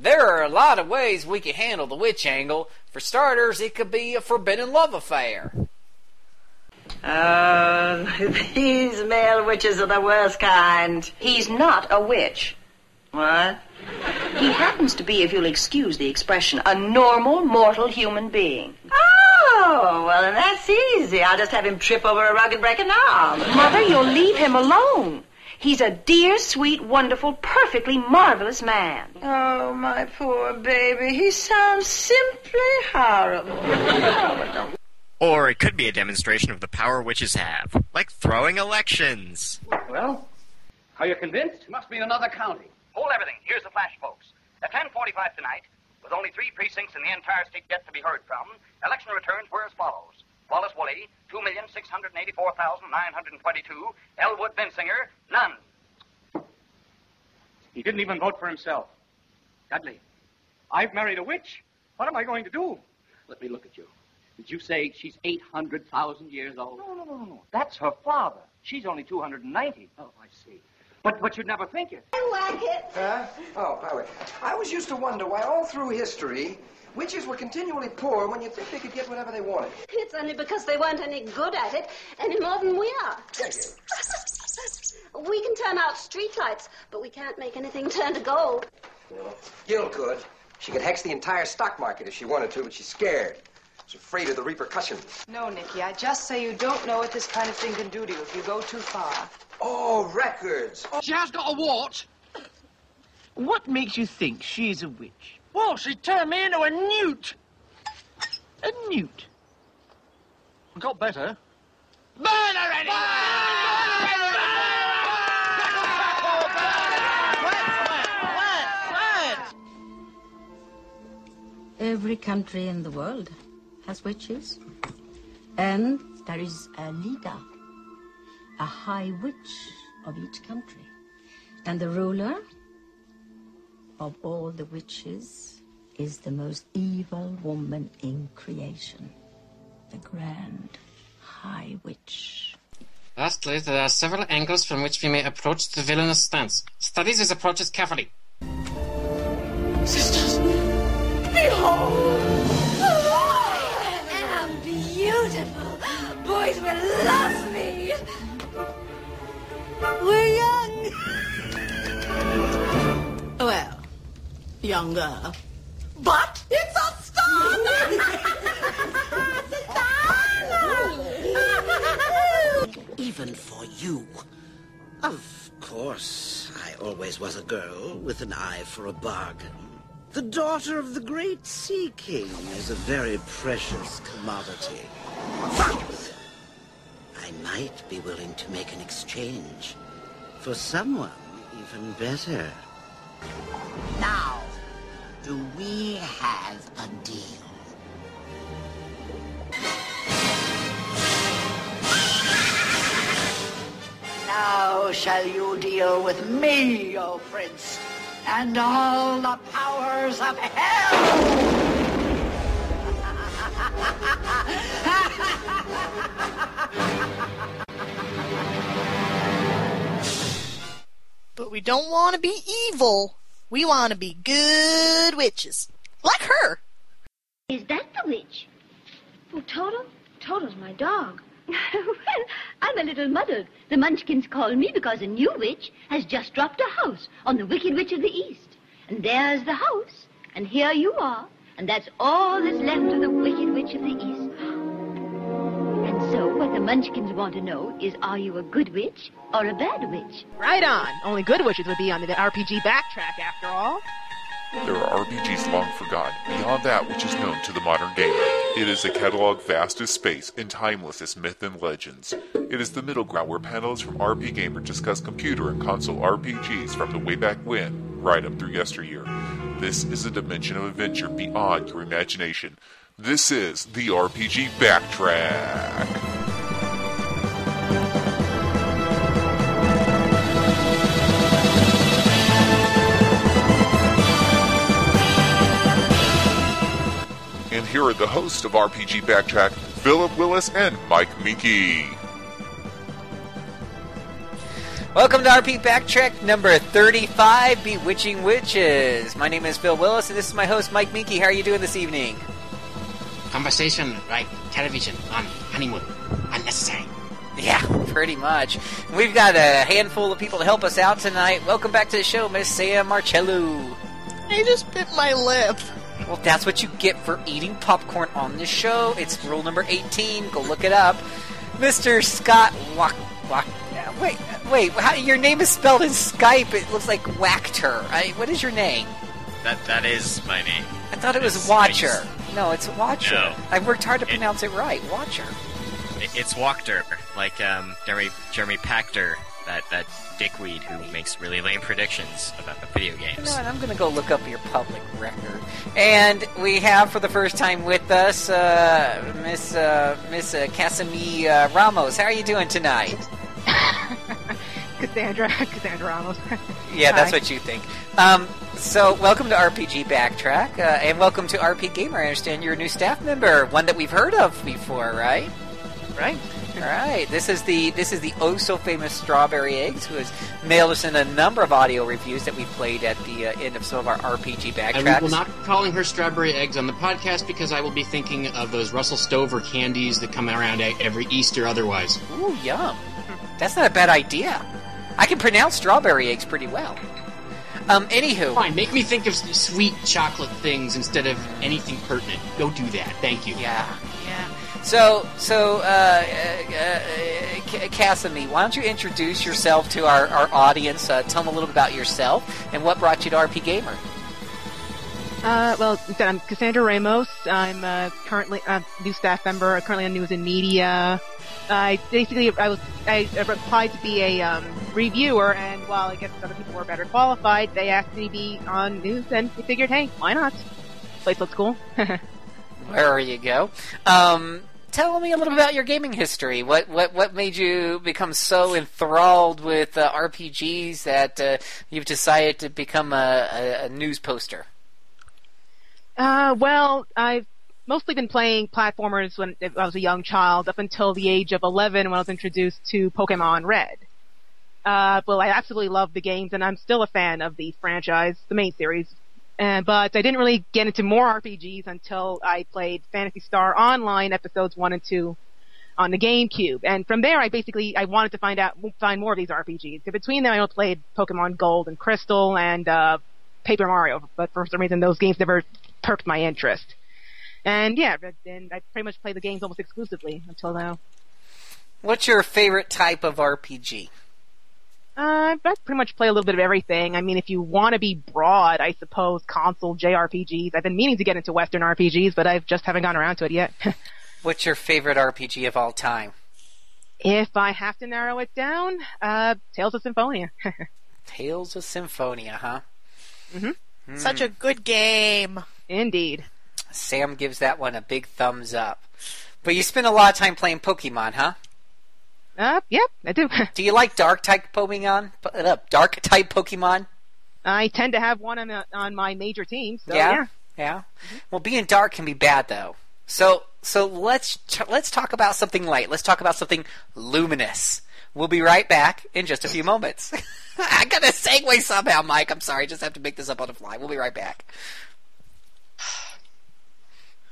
There are a lot of ways we could handle the witch angle. For starters, it could be a forbidden love affair. Uh, these male witches are the worst kind. He's not a witch. What? He happens to be, if you'll excuse the expression, a normal, mortal human being. Oh, well, then that's easy. I'll just have him trip over a rug and break an arm. Mother, you'll leave him alone. He's a dear, sweet, wonderful, perfectly marvelous man. Oh, my poor baby. He sounds simply horrible. Or it could be a demonstration of the power witches have, like throwing elections. Well, are you convinced? Must be in another county. Hold everything. Here's the flash, folks. At 10:45 tonight, with only three precincts in the entire state yet to be heard from, election returns were as follows: Wallace Woolley, 2,684,922; Elwood Bensinger, none. He didn't even vote for himself. Dudley, I've married a witch. What am I going to do? Let me look at you. Did you say she's 800,000 years old? No, no, no, no, no. That's her father. She's only 290. Oh, I see. But but you'd never think it. I like it. Huh? Oh, by the way, I was used to wonder why all through history witches were continually poor when you think they could get whatever they wanted. It's only because they weren't any good at it any more than we are. We can turn out streetlights, but we can't make anything turn to gold. Gil could. She could hex the entire stock market if she wanted to, but she's scared. She's afraid of the repercussions. No, Nicky, I just say you don't know what this kind of thing can do to you if you go too far. Oh, records. She has got a wart. What makes you think she's a witch? Well, she turned me into a newt. A newt? Got better. Burn already! Every country in the world has witches. And there is a leader, a high witch of each country. And the ruler of all the witches is the most evil woman in creation, the grand high witch. Lastly, there are several angles from which we may approach the villainous stance. Study these approaches carefully. Sisters, behold! I am beautiful. Boys will love me. We're young. Well, younger. But it's a star! Even for you. Of course, I always was a girl with an eye for a bargain. The daughter of the great Sea King is a very precious commodity. But I might be willing to make an exchange for someone even better. Now, do we have a deal? Now shall you deal with me, O prince, and all the powers of hell! But we don't want to be evil. We want to be good witches. Like her. Is that the witch? Oh, Toto? Toto's my dog. well, I'm a little muddled. The Munchkins call me because a new witch has just dropped a house on the Wicked Witch of the East. And there's the house, and here you are, and that's all that's left of the Wicked Witch of the East. And so, what the Munchkins want to know is, are you a good witch or a bad witch? Right on. Only good witches would be on the RPG backtrack, after all. There are RPGs long forgotten, beyond that which is known to the modern gamer. It is a catalog vast as space and timeless as myth and legends. It is the middle ground where panelists from RP Gamer discuss computer and console RPGs from the way back when, right up through yesteryear. This is a dimension of adventure beyond your imagination. This is the RPG Backtrack. And here are the hosts of RPG Backtrack, Philip Willis and Mike Moehnke. Welcome to RP Backtrack number 35, Bewitching Witches. My name is Phil Willis, and this is my host, Mike Moehnke. How are you doing this evening? Conversation like television on honeymoon. Unnecessary. Yeah, pretty much. We've got a handful of people to help us out tonight. Welcome back to the show, Miss Sam Marcello. I just bit my lip. Well, that's what you get for eating popcorn on this show. It's rule number 18. Go look it up. Mr. Scott Walk. Walk wait, wait. How, your name is spelled in Skype. It looks like Wachter. I, what is your name? That that is my name. I thought it was It's- Watcher. No, it's Watcher. No. I worked hard to pronounce it right. Watcher. It- It's Wachter, like um, Jeremy Jeremy Pachter, that that dickweed who makes really lame predictions about the video You know games. what? I'm going to go look up your public record. And we have for the first time with us uh, Miss uh, Miss uh, Casimi uh, Ramos. How are you doing tonight? Cassandra, Cassandra Ramos. Yeah, that's Hi. what you think. Um, so, welcome to RPG Backtrack, uh, and welcome to RP Gamer. I understand you're a new staff member, one that we've heard of before, right? Right. All right. This is the this is the oh so famous Strawberry Eggs, who has mailed us in a number of audio reviews that we played at the uh, end of some of our RPG I Backtracks. will not be calling her strawberry eggs on the podcast because I will be thinking of those Russell Stover candies that come around every Easter otherwise. Ooh, yum. That's not a bad idea. I can pronounce strawberry eggs pretty well. Um, anywho. Fine, make me think of sweet chocolate things instead of anything pertinent. Go do that. Thank you. Yeah, yeah. So, so, uh, uh, uh, Ca- why don't you introduce yourself to our, our audience? Uh, tell them a little bit about yourself and what brought you to RP Gamer. Uh, well, I'm Cassandra Ramos. I'm uh, currently a new staff member, currently on News and Media. I basically I was I applied to be a um, reviewer, and while I guess other people were better qualified, they asked me to be on news, and I figured, hey, why not? Place looks cool. There you go. Um, tell me a little about your gaming history. What what what made you become so enthralled with uh, RPGs that uh, you've decided to become a, a, a news poster? Uh, well, I've mostly been playing platformers when I was a young child, up until the age of 11 when I was introduced to Pokemon Red. Uh, well, I absolutely love the games, and I'm still a fan of the franchise, the main series. Uh, but I didn't really get into more RPGs until I played Phantasy Star Online episodes 1 and 2 on the GameCube. And from there, I basically, I wanted to find out, find more of these RPGs. So between them, I played Pokemon Gold and Crystal and, uh, Paper Mario, but for some reason those games never perked my interest. And yeah, and I pretty much play the games almost exclusively until now. What's your favorite type of RPG? Uh, I pretty much play a little bit of everything. I mean, if you want to be broad, I suppose console JRPGs. I've been meaning to get into Western RPGs, but I just haven't gotten around to it yet. What's your favorite RPG of all time? if I have to narrow it down, uh, Tales of Symphonia. Tales of Symphonia, huh? mm-hmm. Such a good game. Indeed. Sam gives that one a big thumbs up. But you spend a lot of time playing Pokemon, huh? Uh, yep, I do. Do you like dark type Pokemon? Uh, dark type Pokemon? I tend to have one on, the, on my major team, so yeah, yeah. yeah. Well, being dark can be bad though. So, so let's let's talk about something light. Let's talk about something luminous. We'll be right back in just a few moments. I gotta segue somehow, Mike. I'm sorry, I just have to make this up on the fly. We'll be right back.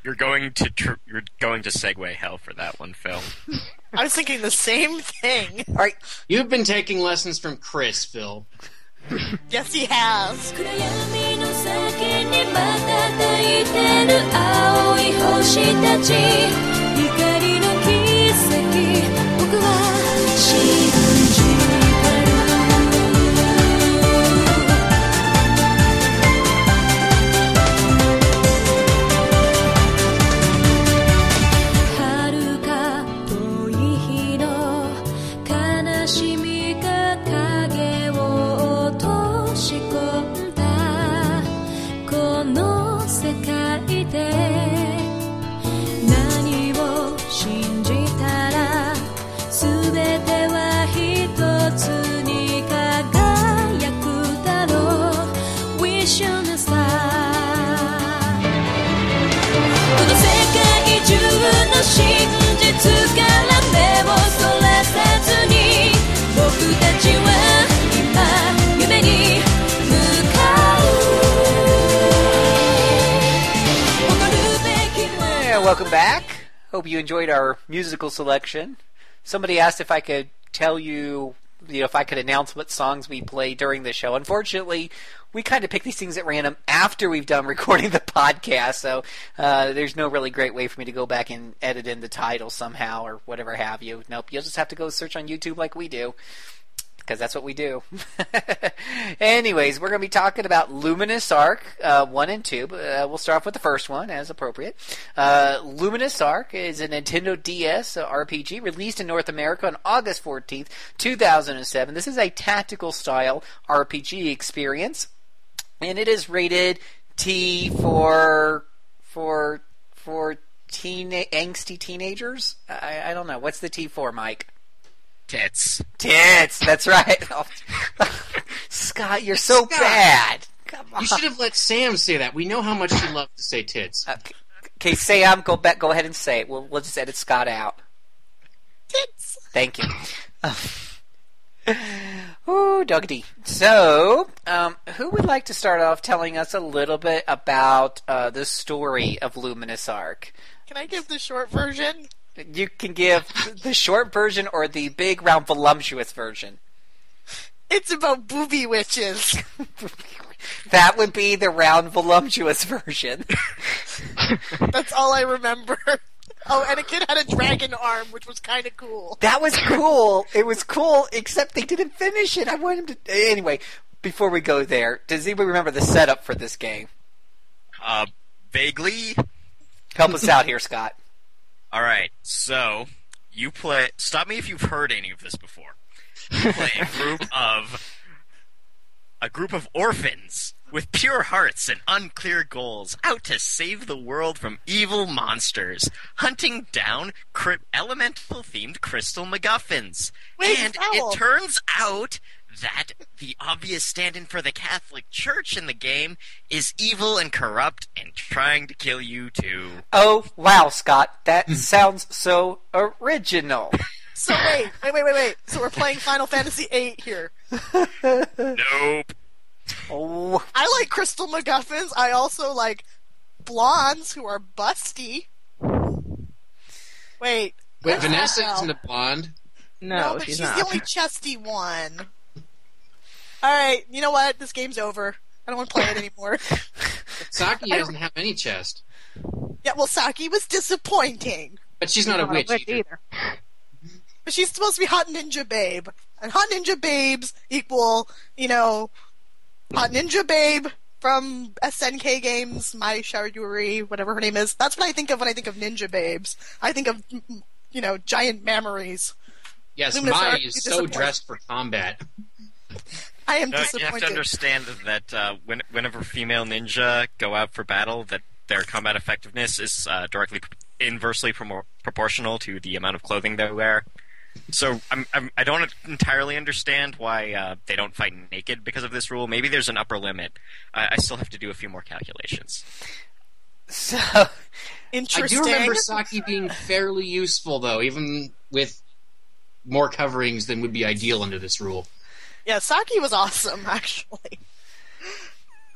You're going to tr- you're going to segue hell for that one, Phil. I was thinking the same thing. All right, you've been taking lessons from Chris, Phil. yes, he has. 僕は selection. Somebody asked if I could tell you, you know, if I could announce what songs we play during the show. Unfortunately, we kind of pick these things at random after we've done recording the podcast, so uh, there's no really great way for me to go back and edit in the title somehow or whatever have you. Nope, you'll just have to go search on YouTube like we do because that's what we do. Anyways, we're going to be talking about Luminous Arc uh, 1 and 2. Uh, we'll start off with the first one, as appropriate. Uh, Luminous Arc is a Nintendo DS RPG released in North America on August 14th, 2007. This is a tactical style RPG experience, and it is rated T for for for teen angsty teenagers. I, I don't know. What's the T for, Mike? Tits. Tits. That's right. Scott, you're so Scott. bad. Come on. You should have let Sam say that. We know how much she loved to say tits. Okay, Sam, go back. Go ahead and say it. We'll, we'll just edit Scott out. Tits. Thank you. Ooh, Doggedy. So, um, who would like to start off telling us a little bit about uh, the story of Luminous Arc? Can I give the short version? You can give the short version or the big, round, voluptuous version. It's about booby witches. That would be the round, voluptuous version. That's all I remember. Oh, and a kid had a dragon arm, which was kind of cool. That was cool. It was cool, except they didn't finish it. I want him to. Anyway, before we go there, does anybody remember the setup for this game? Uh, vaguely. Help us out here, Scott. All right, so you play. Stop me if you've heard any of this before. You play a group of a group of orphans with pure hearts and unclear goals, out to save the world from evil monsters, hunting down cri- elemental-themed crystal MacGuffins. Wait, and Owl. it turns out that the obvious stand-in for the Catholic Church in the game is evil and corrupt and trying to kill you too. Oh, wow, Scott. That hmm. sounds so original. So wait, wait, wait, wait, wait. So we're playing Final Fantasy VIII here. Nope. Oh. I like crystal MacGuffins. I also like blondes who are busty. Wait. Wait, what's Vanessa that isn't a blonde. No, but she's she's not. the only chesty one. Alright, you know what? This game's over. I don't want to play it anymore. Saki doesn't have any chest. yeah, well, Saki was disappointing. But she's not a witch either. But she's supposed to be Hot Ninja Babe. And Hot Ninja Babes equal, you know, Hot Ninja Babe from SNK games, Mai Shiranui, whatever her name is. That's what I think of when I think of Ninja Babes. I think of, you know, giant memories. Yes, Luminous Mai is so dressed for combat. I am No, you have to understand that uh, when, whenever female ninja go out for battle, that their combat effectiveness is uh, directly inversely promo- proportional to the amount of clothing they wear. So I'm, I'm, I don't entirely understand why uh, they don't fight naked because of this rule. Maybe there's an upper limit. I, I still have to do a few more calculations. So interesting. I do remember Saki being fairly useful, though, even with more coverings than would be ideal under this rule. Yeah, Saki was awesome, actually.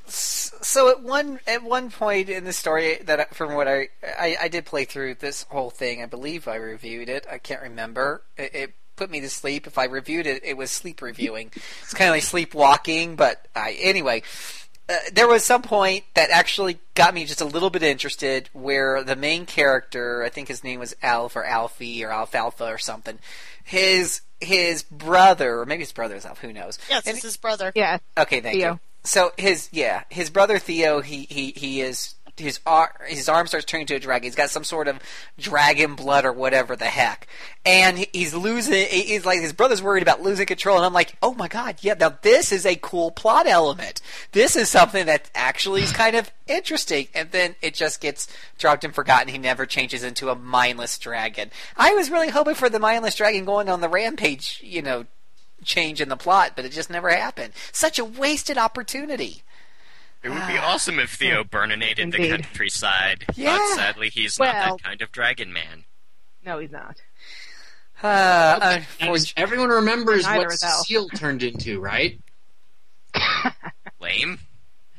so at one at one point in the story that from what I, I I did play through this whole thing. I believe I reviewed it. I can't remember. It, it put me to sleep. If I reviewed it, it was sleep reviewing. It's kind of like sleepwalking. But I anyway. Uh, there was some point that actually got me just a little bit interested where the main character, I think his name was Alf or Alfie or Alfalfa or something, his his brother, or maybe his brother is Alf, who knows? Yes, it's his brother. Yeah. Okay, thank Theo. you. So his yeah, his brother Theo, he he he is his ar- his arm starts turning to a dragon. He's got some sort of dragon blood or whatever the heck, and he's losing. He's like his brother's worried about losing control, and I'm like, oh my god, yeah. Now this is a cool plot element. This is something that actually is kind of interesting, and then it just gets dropped and forgotten. He never changes into a mindless dragon. I was really hoping for the mindless dragon going on the rampage, you know, change in the plot, but it just never happened. Such a wasted opportunity. It would be awesome if Theo burninated the countryside, Yeah. but sadly he's not that kind of dragon man. No, he's not. Uh, And everyone remembers Neither what is Al. Seal turned into, right? Lame?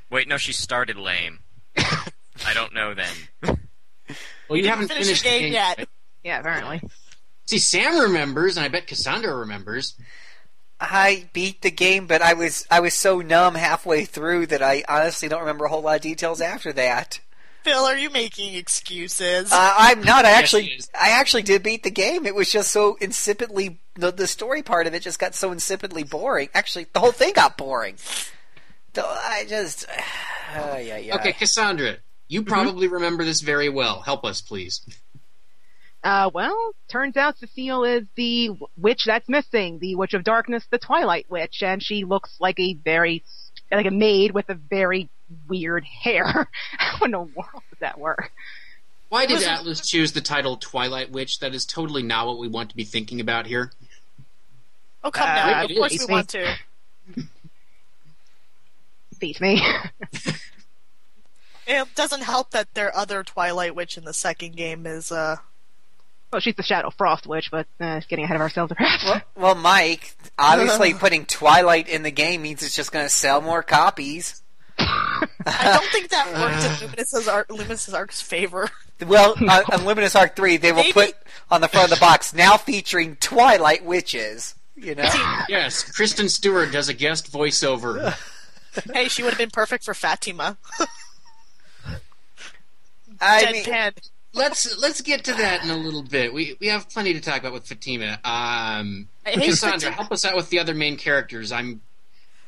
Wait, no, she started lame. I don't know then. Well, Well, you haven't Finish finished the game yet. right? Yeah, apparently. See, Sam remembers, and I bet Cassandra remembers. I beat the game, but I was I was so numb halfway through that I honestly don't remember a whole lot of details after that. Phil, are you making excuses? Uh, I'm not. I actually, it is. I actually did beat the game. It was just so insipidly. The, the story part of it just got so insipidly boring. Actually, the whole thing got boring. So I just, uh, yeah, yeah. Okay, Cassandra, you Mm-hmm. probably remember this very well. Help us, please. Uh, well, turns out Cecile is the witch that's missing, the Witch of Darkness, the Twilight Witch, and she looks like a very, like a maid with a very weird hair. How in the world does that work? Why did Atlus choose the title Twilight Witch? That is totally not what we want to be thinking about here. oh, come uh, now. Of course is. we want to. Beat me. It doesn't help that their other Twilight Witch in the second game is, uh, well, she's the Shadow Frost Witch, but uh, getting ahead of ourselves perhaps. Well, well, Mike, obviously putting Twilight in the game means it's just going to sell more copies. I don't think that worked in Luminous' Arc, Luminous' Arc's favor. Well, uh, on Luminous Arc Three, they will Maybe- put on the front of the box now featuring Twilight witches. You know, Yes, Kristen Stewart does a guest voiceover. hey, she would have been perfect for Fatima. I mean, Deadpan. Let's let's get to that in a little bit. We we have plenty to talk about with Fatima. Um, I Cassandra, Fatima. help us out with the other main characters. I'm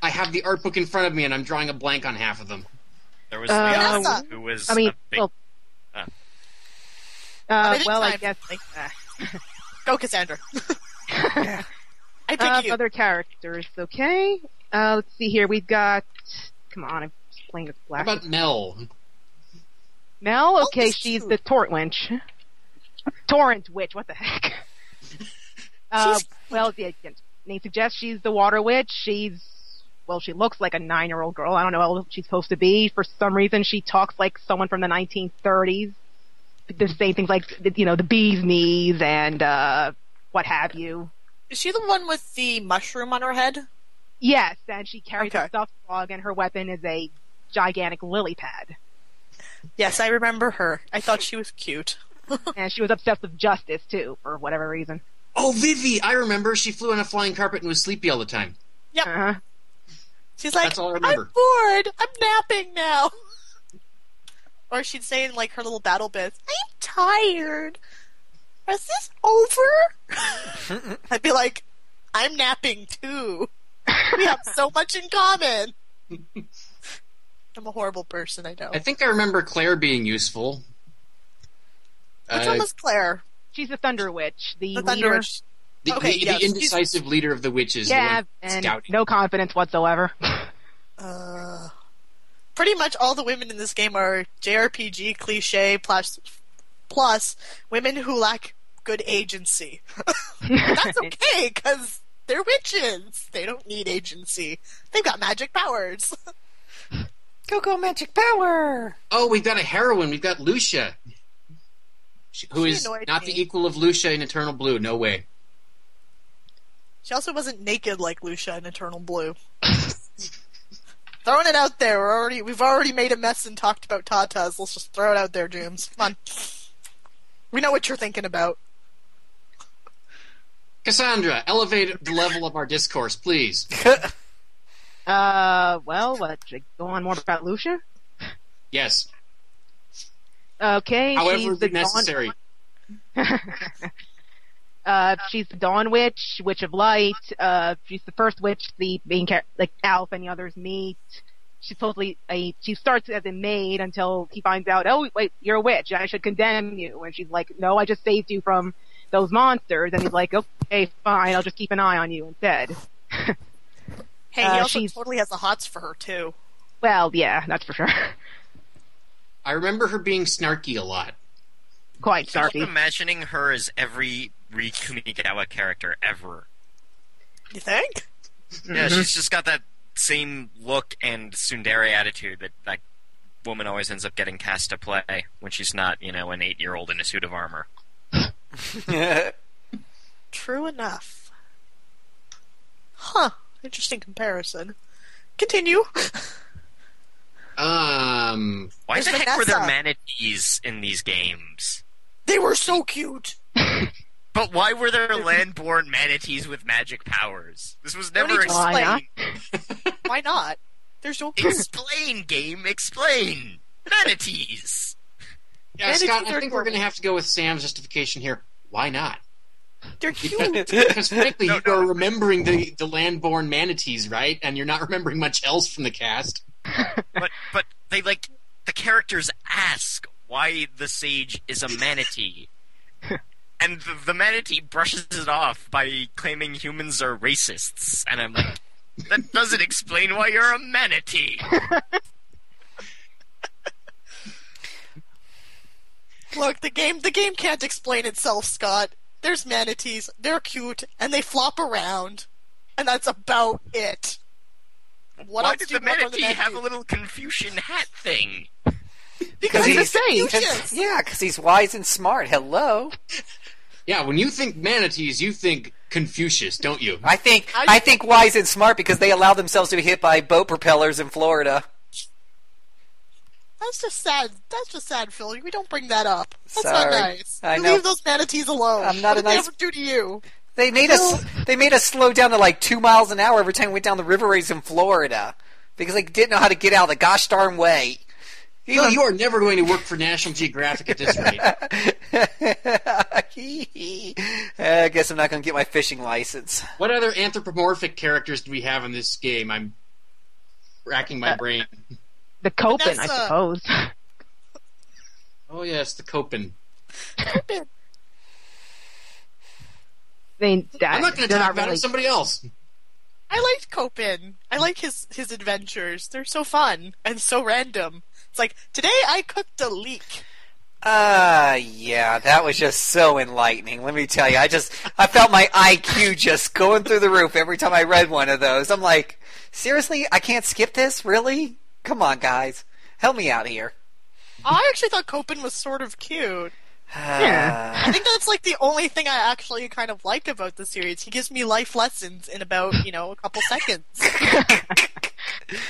I have the art book in front of me, and I'm drawing a blank on half of them. There was Uh, the who was I mean, a big. well, uh, uh, well, I guess Go, Cassandra. I pick uh, you. other characters. Okay, uh, let's see here. We've got. Come on, I'm just playing this How black. about Mel? Mel, okay, that's she's the Torrent Witch. Torrent Witch, what the heck? Uh, well, the name suggests she's the Water Witch. She's, well, she looks like a nine-year-old girl. I don't know how old she's supposed to be. For some reason, she talks like someone from the 1930s. The same things like, you know, the bee's knees and, uh, what have you. Is she the one with the mushroom on her head? Yes, and she carries Okay. a stuffed frog and her weapon is a gigantic lily pad. Yes, I remember her. I thought she was cute. and she was obsessed with justice, too, for whatever reason. Oh, Vivi, I remember. She flew on a flying carpet and was sleepy all the time. Yep. Uh-huh. She's like, That's all I I'm bored. I'm napping now. Or she'd say in like her little battle bits, I'm tired. Is this over? I'd be like, I'm napping too. We have so much in common. I'm a horrible person, I know. I think I remember Claire being useful. Which Uh, one was Claire? She's the Thunder Witch, the, The leader. Thunder Witch. the, okay, the, yes, the indecisive leader of the witches. Yeah, the and scouting. no confidence whatsoever. Uh, pretty much all the women in this game are JRPG cliche plus, plus women who lack good agency. That's okay because they're witches. They don't need agency. They've got magic powers. Go go magic power. Oh, we've got a heroine. We've got Lucia, She- who She is not me. the equal of Lucia in Eternal Blue. No way. She also wasn't naked like Lucia in Eternal Blue. Throwing it out there. We're already we've already made a mess and talked about tatas. Let's just throw it out there, James. Come on. We know what you're thinking about. Cassandra, elevate the level of our discourse, please. uh, well, what? Go on more about Lucia? Yes. Okay, However she's the necessary. Dawn. uh, she's the Dawn Witch, Witch of Light. Uh, she's the first witch the main char- like Alf and the others meet. She's supposedly a. She starts as a maid until he finds out. Oh wait, you're a witch. I should condemn you. And she's like, No, I just saved you from those monsters. And he's like, Okay, fine. I'll just keep an eye on you instead. Hey, he Uh, also she's- totally has the hots for her too. Well, yeah, that's for sure. I remember her being snarky a lot. Quite I keep snarky. imagining her as every Rie Kugimiya character ever. You think? Yeah, she's just got that same look and tsundere attitude that that woman always ends up getting cast to play when she's not, you know, an eight-year-old in a suit of armor. True enough. Huh. Interesting comparison. Continue. Um, Why There's the heck were there manatees in these games? They were so cute. But why were there land-born manatees with magic powers? This was never need to explain. explained. Why not? They're so cute. Explain, game. Explain. Manatees. Yeah, Manatees Scott, I think we're going to have to go with Sam's justification here. Why not? They're cute. Because frankly, you are remembering the, the land-born manatees, right? And you're not remembering much else from the cast. But but they like the characters ask why the sage is a manatee. And the, the manatee brushes it off by claiming humans are racists. And I'm like, that doesn't explain why you're a manatee. Look, the game the game can't explain itself, Scott. There's manatees, they're cute, and they flop around. And that's about it. What why else did the you want from manatee have a little Confucian hat thing? Because he's a sage. Cause, yeah, because he's wise and smart. Hello. Yeah, when you think manatees, you think Confucius, don't you? I think I think wise and smart because they allow themselves to be hit by boat propellers in Florida. That's just sad. That's just sad, Phil. We don't bring that up. That's Sorry. not nice. I You know. Leave those manatees alone. I'm not what a did they nice- ever do to you? They made us they made us slow down to like two miles an hour every time we went down the riverways in Florida because they didn't know how to get out of the gosh darn way. Phil, you are never going to work for National Geographic at this rate. I guess I'm not going to get my fishing license. What other anthropomorphic characters do we have in this game? I'm racking my uh, brain. The Copin, I suppose. Oh yes, the Copin. They, I'm not going to talk about really- it. Somebody else. I liked Copin. I like his his adventures. They're so fun and so random. It's like today I cooked a leek. Uh, yeah, that was just so enlightening. Let me tell you, I just, I felt my IQ just going through the roof every time I read one of those. I'm like, seriously, I can't skip this? Really? Come on, guys. Help me out here. I actually thought Copin was sort of cute. Yeah. I think that's like the only thing I actually kind of like about the series. He gives me life lessons in about, you know, a couple seconds. Uh,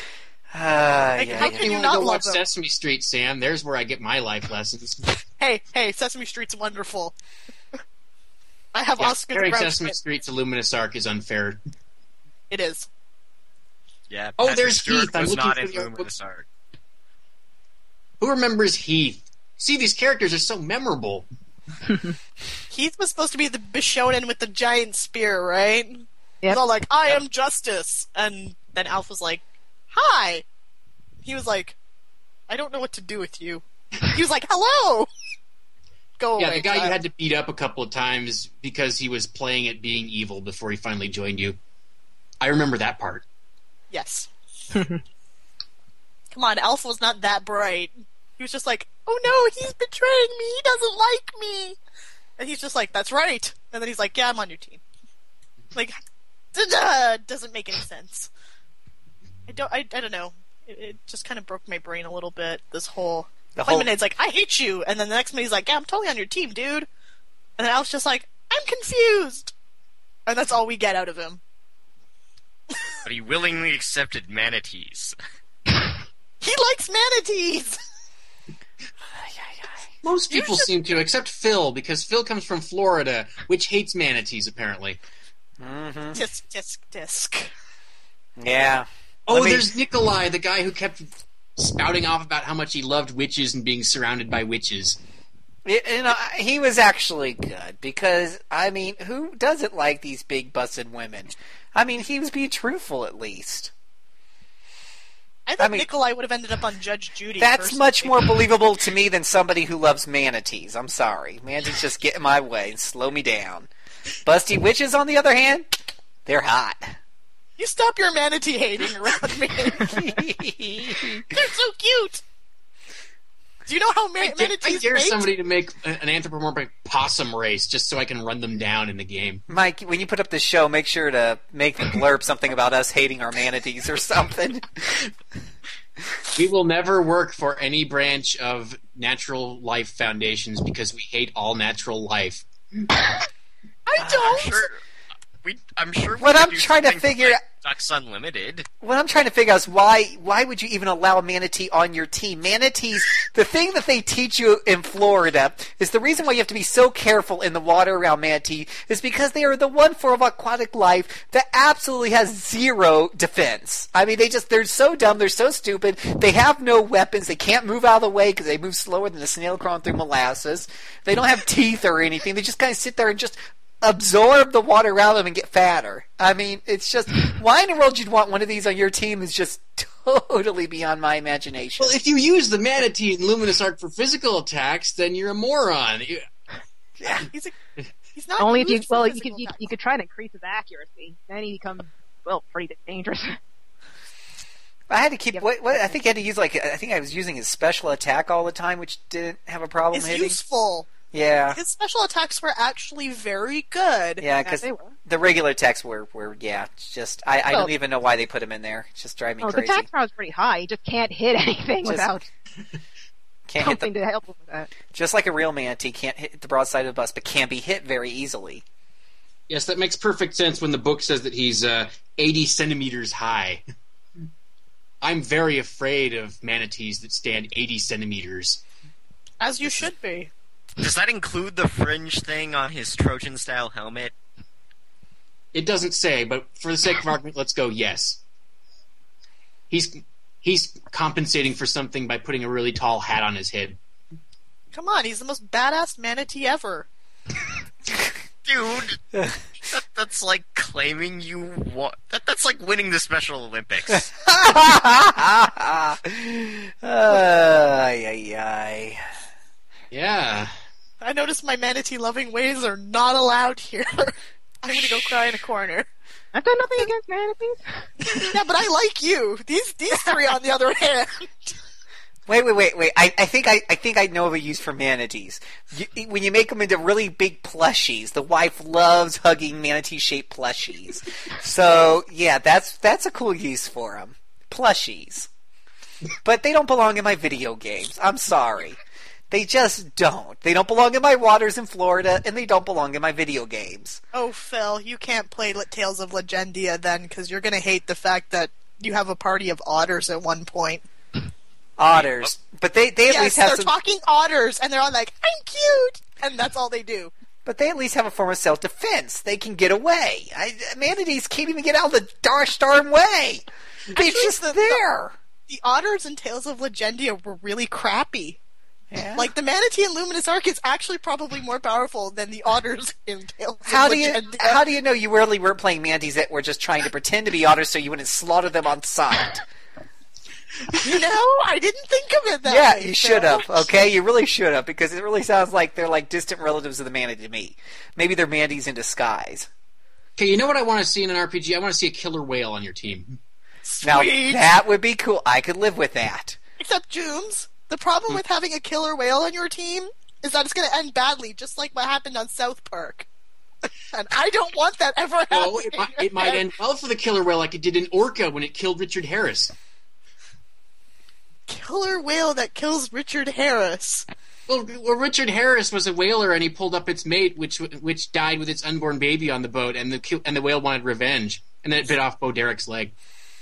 Like, yeah, how yeah. can You you not love watch him? Sesame Street, Sam? There's where I get my life lessons. Hey, hey, Sesame Street's wonderful. I have Yeah, Oscar the comparing Grouch. Sesame Street to Luminous Arc is unfair. It is. Yeah. Oh, there's Stewart Heath. I'm looking not for in the Luminous Arc. Who remembers Heath? See, these characters are so memorable. Heath was supposed to be the Bishonen with the giant spear, right? Yep. He's all like, I am justice. And then Alf was like, Hi. He was like, I don't know what to do with you. He was like, Hello. Go yeah, away. the guy you had to beat up a couple of times because he was playing at being evil before he finally joined you. I remember that part. Yes. Come on, Alpha was not that bright. He was just like, oh no, he's betraying me. He doesn't like me. And he's just like, that's right. And then he's like, yeah, I'm on your team. Like, doesn't make any sense. I don't, I, I don't know. It, it just kind of broke my brain a little bit. This whole. The whole- minute it's like, I hate you. And then the next minute he's like, yeah, I'm totally on your team, dude. And then Alf's just like, I'm confused. And that's all we get out of him. But he willingly accepted manatees. He likes manatees! Most people seem to, except Phil, because Phil comes from Florida, which hates manatees, apparently. Mm-hmm. Tisk, tisk, tisk. Yeah. Oh, me- there's Nikolai, the guy who kept spouting off about how much he loved witches and being surrounded by witches. You know, he was actually good because I mean, who doesn't like these big busted women? I mean, he was being truthful at least. I think Nikolai would have ended up on Judge Judy. That's personally. much more believable to me than somebody who loves manatees. I'm sorry, manatees just get in my way and slow me down. Busty witches, on the other hand, they're hot. You stop your manatee hating around me. They're so cute. Do you know how ma- I dare, I dare mate? somebody to make an anthropomorphic possum race just so I can run them down in the game. Mike, when you put up the show, make sure to make the blurb something about us hating our manatees or something. We will never work for any branch of natural life foundations because we hate all natural life. I don't. I'm sure. We, I'm sure. we What I'm trying to figure, like Ducks Unlimited. What I'm trying to figure out is why why would you even allow manatee on your team? Manatees, the thing that they teach you in Florida is the reason why you have to be so careful in the water around manatee is because they are the one form of aquatic life that absolutely has zero defense. I mean, they just they're so dumb, they're so stupid. They have no weapons. They can't move out of the way because they move slower than a snail crawling through molasses. They don't have teeth or anything. They just kind of sit there and just absorb the water around them and get fatter. I mean, it's just why in the world you'd want one of these on your team is just totally beyond my imagination. Well, if you use the manatee in Luminous Arc for physical attacks, then you're a moron. You- Yeah. He's a, he's not Only if you well, you could you, you could try to increase his accuracy. Then he becomes well pretty dangerous. I had to keep what, what I think I had to use like I think I was using his special attack all the time, which didn't have a problem It's hitting. useful. Yeah, His special attacks were actually very good. yeah, because the regular attacks were were yeah, just I, I Well- don't even know why they put him in there. It's just driving me Oh, the crazy. attack power is pretty high. He just can't hit anything Just without Can't hit something the, to help him with that. just like a real manatee can't hit the broadside of the bus, but can be hit very easily. yes, that makes perfect sense when the book says that he's uh, 80 centimeters high. I'm very afraid of manatees that stand 80 centimeters. As you should be. Does that include the fringe thing on his Trojan style helmet? It doesn't say, but for the sake of argument, let's go yes. He's he's compensating for something by putting a really tall hat on his head. Come on, he's the most badass manatee ever. Dude, that, that's like claiming you wa- that, That's like winning the Special Olympics. ay, ay, ay. Yeah. I noticed my manatee loving ways are not allowed here. I'm gonna go cry in a corner. I've got nothing against manatees. yeah, but I like you. These these three, on the other hand, Wait, wait, wait, wait. I, I think I, I think I know of a use for manatees. You, when you make them into really big plushies, the wife loves hugging manatee-shaped plushies. So yeah, that's that's a cool use for them. Plushies, but they don't belong in my video games. I'm sorry, they just don't. They don't belong in my waters in Florida, and they don't belong in my video games. oh Phil, you can't play Tales of Legendia then, because you're gonna hate the fact that you have a party of otters at one point. Otters, but they they at yes, least have they're some. talking otters, and they're all like, "I'm cute," and that's all they do. But they at least have a form of self-defense. They can get away. I, manatees can't even get out of the darn darn way. They're Actually, just the- there. The otters in Tales of Legendia were really crappy. Yeah. Like the manatee in Luminous Arc is actually probably more powerful than the otters in Tales How do you Legendia. how do you know you really weren't playing manatees that were just trying to pretend to be otters so you wouldn't slaughter them on sight? You know, I didn't think of it that yeah, way. Yeah, you Phil. should have. Okay, you really should have because it really sounds like they're like distant relatives of the manatee to me. Maybe they're manatees in disguise. Okay, you know what I want to see in an RPG? I want to see a killer whale on your team. Now that would be cool. I could live with that. Except Jooms, the problem mm. with having a killer whale on your team is that it's going to end badly, just like what happened on South Park. and I don't want that ever happening. Oh, it might, it might end well for the killer whale like it did in Orca when it killed Richard Harris. Killer whale that kills Richard Harris. Well, well, Richard Harris was a whaler, and he pulled up its mate, which which died with its unborn baby on the boat, and the and the whale wanted revenge, and then it bit off Bo Derek's leg.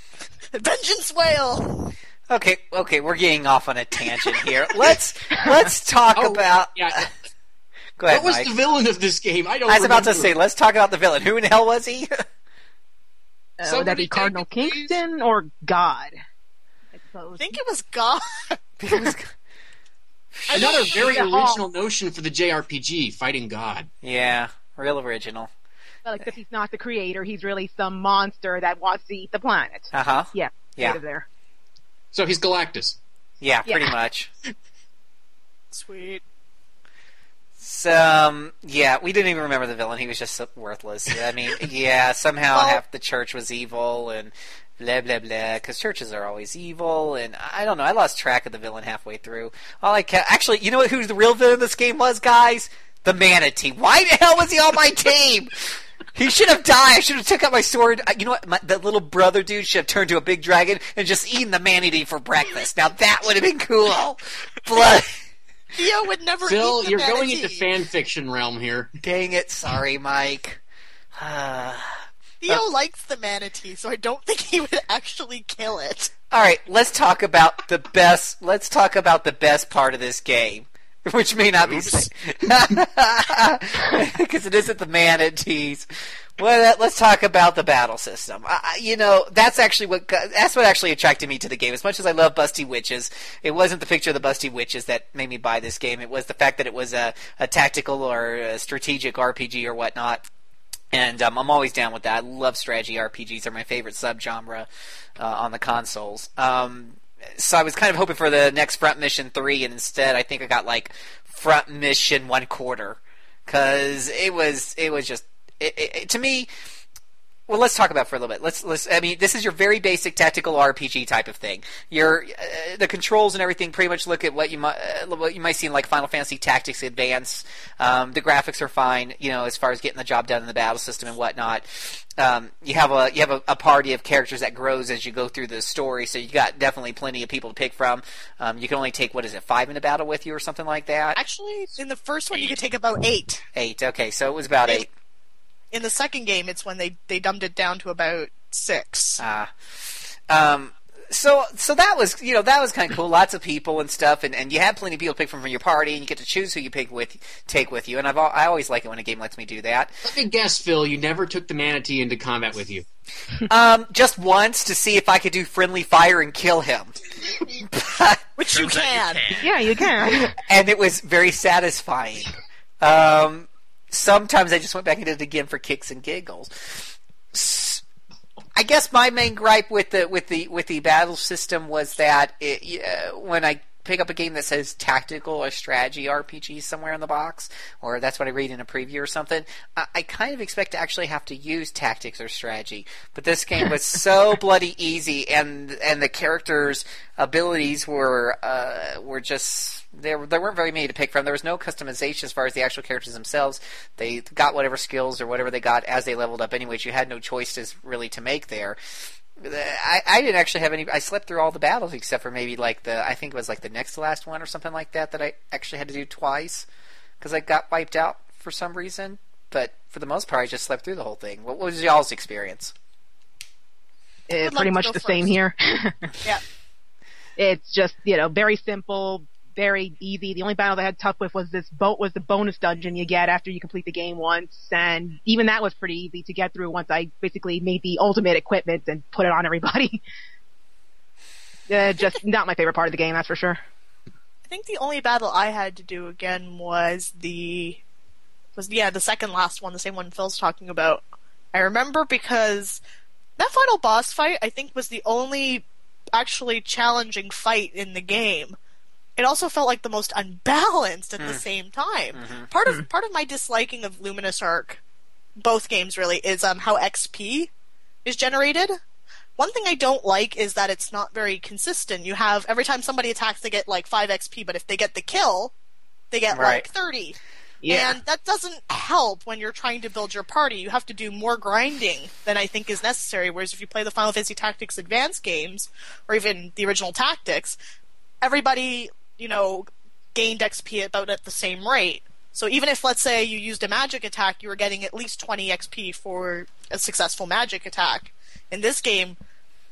Vengeance whale. Okay, okay, we're getting off on a tangent here. Let's let's talk Oh, about. yeah. Go ahead, what was Mike. the villain of this game? I don't. I was about to say, let's talk about the villain. Who in hell was he? Uh, would that be Cardinal Kingston or God? I I suppose. think it was God. Another very original notion for the JRPG, fighting God. yeah, real original. Like, if he's not the creator, he's really some monster that wants to eat the planet. Uh huh. Yeah, Yeah. creative there. So he's Galactus. Yeah, Yeah. pretty much. Sweet. So, um, yeah, we didn't even remember the villain. He was just so worthless. I mean, yeah, somehow Well- half the church was evil and blah blah blah. Because churches are always evil, and I don't know. I lost track of the villain halfway through. All I ca- actually, you know what? Who the real villain of this game was, guys? The manatee. Why the hell was he on my team? He should have died. I should have took out my sword. You know what? My, that little brother dude should have turned to a big dragon and just eaten the manatee for breakfast. Now that would have been cool. But Theo would never Phil, eat the you're going into fan fiction realm here. dang it, sorry, Mike. Theo likes the manatee, so I don't think he would actually kill it. All right, let's talk about the best. Let's talk about the best part of this game, which may not be because it isn't the man manatees. Well, let's talk about the battle system. I, you know, that's actually what that's what actually attracted me to the game. As much as I love Busty Witches, it wasn't the picture of the Busty Witches that made me buy this game. It was the fact that it was a, a tactical or a strategic RPG or whatnot. And um, I'm always down with that. I love strategy RPGs; they're my favorite subgenre uh, on the consoles. Um, so I was kind of hoping for the next Front Mission three, and instead I think I got like Front Mission one quarter because it was it was just it, it, to me. Well, let's talk about it for a little bit. Let's let's. I mean, this is your very basic tactical RPG type of thing. Your uh, the controls and everything pretty much look at what you might uh, what you might see in like Final Fantasy Tactics Advance. Um, the graphics are fine, you know, as far as getting the job done in the battle system and whatnot. Um, you have a you have a, a, party of characters that grows as you go through the story, so you got definitely plenty of people to pick from. Um, you can only take what is it five in a battle with you or something like that. Actually, in the first one, you could take about eight. Eight. Okay, so it was about eight. eight in the second game, it's when they they dumbed it down to about six. Ah. Uh, um, so so that was you know that was kind of cool. Lots of people and stuff, and, and you had plenty of people to pick from from your party, and you get to choose who you pick with take with you. And I've I always like it when a game lets me do that. Let me guess, Phil. You never took the manatee into combat with you. um, just once to see if I could do friendly fire and kill him. Which you can. you can. Yeah, you can. and it was very satisfying. Um, sometimes I just went back and did it again for kicks and giggles. I guess my main gripe with the with the with the battle system was that it, uh, when I pick up a game that says tactical or strategy RPG somewhere in the box, or that's what I read in a preview or something, I, I kind of expect to actually have to use tactics or strategy. But this game was so bloody easy, and and the characters' abilities were uh, were just there there weren't very many to pick from. There was no customization as far as the actual characters themselves. They got whatever skills or whatever they got as they leveled up. Anyways, you had no choices really to make there. I, I didn't actually have any. I slept through all the battles except for maybe like the I think it was like the next to last one or something like that that I actually had to do twice because I got wiped out for some reason. But for the most part, I just slept through the whole thing. What was y'all's experience? Uh, pretty much the first. same here. yeah. It's just you know very simple, very easy. The only battle I had tough with was this boat was the bonus dungeon you get after you complete the game once, and even that was pretty easy to get through once I basically made the ultimate equipment and put it on everybody. uh, just not my favorite part of the game, that's for sure. I think the only battle I had to do again was the was yeah the second last one, the same one Phil's talking about. I remember because that final boss fight I think was the only actually challenging fight in the game it also felt like the most unbalanced at mm. the same time. Mm-hmm. Part of part of my disliking of Luminous Arc, both games really, is um how XP is generated. One thing I don't like is that it's not very consistent. You have every time somebody attacks, they get like five XP, but if they get the kill, they get right. like thirty. Yeah. And that doesn't help when you're trying to build your party. You have to do more grinding than I think is necessary. Whereas if you play the Final Fantasy Tactics Advanced games, or even the original Tactics, everybody you know, gained XP about at the same rate. So even if, let's say, you used a magic attack, you were getting at least 20 XP for a successful magic attack. In this game,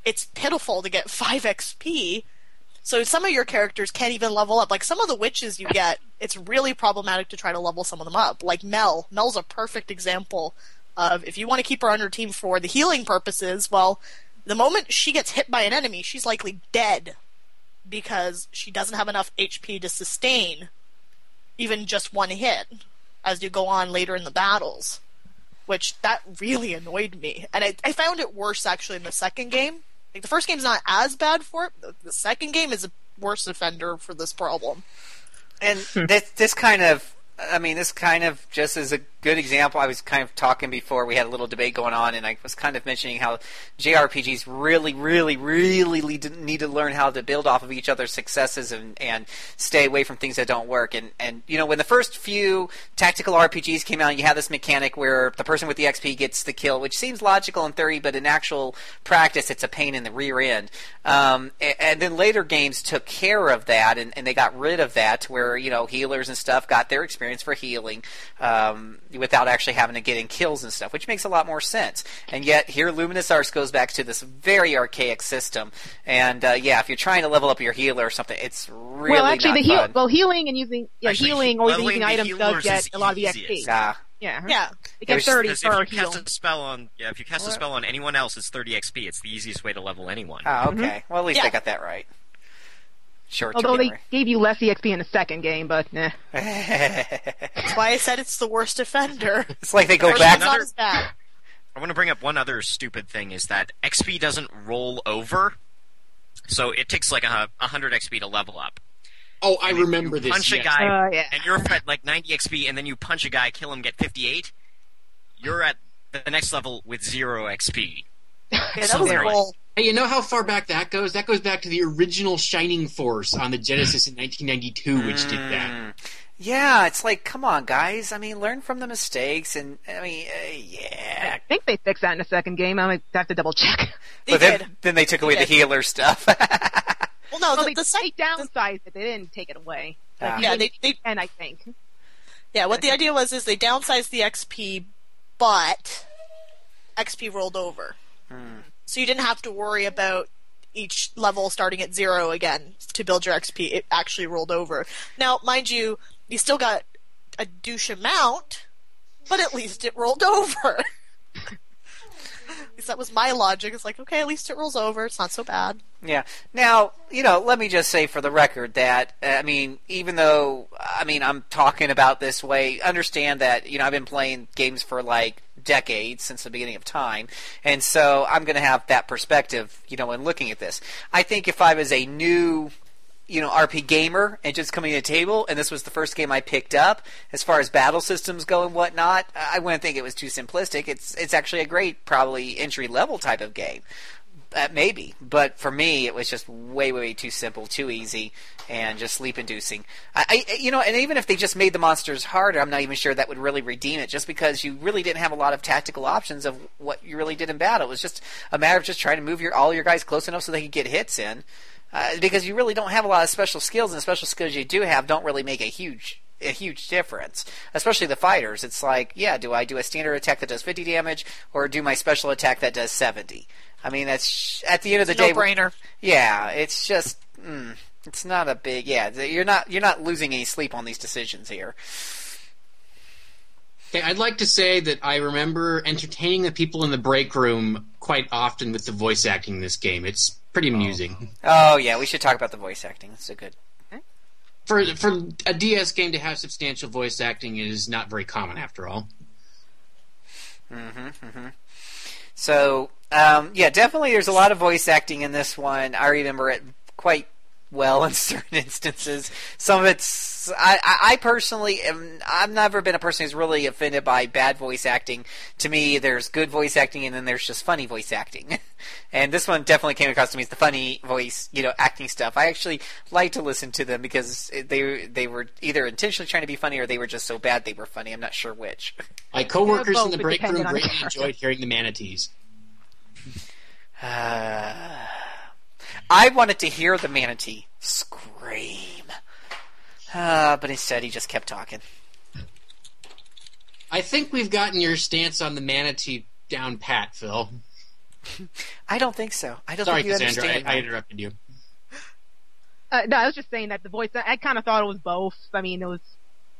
it's pitiful to get 5 XP. So some of your characters can't even level up. Like some of the witches you get, it's really problematic to try to level some of them up. Like Mel. Mel's a perfect example of if you want to keep her on your team for the healing purposes, well, the moment she gets hit by an enemy, she's likely dead because she doesn't have enough HP to sustain even just one hit as you go on later in the battles. Which that really annoyed me. And I, I found it worse actually in the second game. Like the first game's not as bad for it. The, second game is a worse offender for this problem. And this this kind of I mean, this kind of just is a good example. I was kind of talking before we had a little debate going on, and I was kind of mentioning how JRPGs really, really, really need to learn how to build off of each other's successes and, and stay away from things that don't work. And, and you know, when the first few tactical RPGs came out, you had this mechanic where the person with the XP gets the kill, which seems logical in theory, but in actual practice, it's a pain in the rear end. Um, and, and, then later games took care of that, and, and they got rid of that, where you know healers and stuff got their experience experience for healing um, without actually having to get in kills and stuff, which makes a lot more sense. And yet here, Luminous Arc goes back to this very archaic system. And uh, yeah, if you're trying to level up your healer or something, it's really well, actually, not the heal, fun. well, healing and using yeah, Actually, healing or leveling using the items does get a lot of the easiest. XP. Ah. Yeah, Yeah. it gets thirty Because per if you heal. cast a spell on, yeah, if you cast a spell on anyone else, it's 30 XP. It's the easiest way to level anyone. Oh, okay. Well, at least I got that right. Short Although they term gave you less EXP in the second game, but nah. That's why I said it's the worst offender. It's like they go back- one's not as bad. I want to bring up one other stupid thing: is that XP doesn't roll over, so it takes like a 100 XP to level up. Oh, I And remember you this. Punch a yes. guy, Uh, yeah. and you're at like 90 XP, and then you punch a guy, kill him, get 58. You're at the next level with zero XP. Yeah, that So was a there- roll. Hey, you know how far back that goes? That goes back to the original Shining Force on the Genesis in 1992, which did that. Mm. Yeah, it's like, come on, guys. I mean, learn from the mistakes, and I mean, uh, yeah. I think they fixed that in the second game. I might have to double check. They But then, did. then they took away the healer stuff. Well, no, Well, the, they, the sec- they downsized it. They didn't take it away. Ah. yeah, they, they And I think. Yeah, what the idea was is they downsized the XP, but XP rolled over. So you didn't have to worry about each level starting at zero again to build your XP. It actually rolled over. Now, mind you, you still got a douche amount, but at least it rolled over. at least that was my logic. It's like, okay, at least it rolls over. It's not so bad. Yeah. Now, you know, let me just say for the record that uh, I mean, even though I mean I'm talking about this way, understand that you know I've been playing games for like decades since the beginning of time, and so I'm going to have that perspective, you know, when looking at this. I think if I was a new you know, RP gamer and just coming to the table, and this was the first game I picked up as far as battle systems go and whatnot. I wouldn't think it was too simplistic. It's it's actually a great, probably entry level type of game. Uh, maybe, but for me, it was just way, way too simple, too easy, and just sleep inducing. I, I, you know, and even if they just made the monsters harder, I'm not even sure that would really redeem it. Just because you really didn't have a lot of tactical options of what you really did in battle, it was just a matter of just trying to move your all your guys close enough so they could get hits in. Uh, because you really don't have a lot of special skills, and the special skills you do have don't really make a huge a huge difference. Especially the fighters. It's like, yeah, do I do a standard attack that does 50 damage, or do my special attack that does 70? I mean, that's at the end of the It's day, no-brainer. Yeah, it's just, mm, it's not a big, yeah. You're not you're not losing any sleep on these decisions here. Okay, I'd like to say that I remember entertaining the people in the break room quite often with the voice acting in this game. It's pretty amusing. Oh yeah, we should talk about the voice acting. That's a good. For for a DS game to have substantial voice acting is not very common after all. Mm-hmm, mm-hmm. So, um, yeah, definitely there's a lot of voice acting in this one. I remember it quite well in certain instances. Some of it's I, I, I personally am. I've never been a person who's really offended by bad voice acting. To me, there's good voice acting, and then there's just funny voice acting. and this one definitely came across to me as the funny voice, you know, acting stuff. I actually like to listen to them because they they were either intentionally trying to be funny or they were just so bad they were funny. I'm not sure which. My coworkers Yeah, in the both, break room depending on the greatly enjoyed hearing the manatees. Uh, I wanted to hear the manatee scream. Uh, but instead, he just kept talking. I think we've gotten your stance on the manatee down pat, Phil. I don't think so. I don't Sorry, think you Cassandra, I, understand. I that. interrupted you. Uh, no, I was just saying that the voice. I kind of thought it was both. I mean, it was,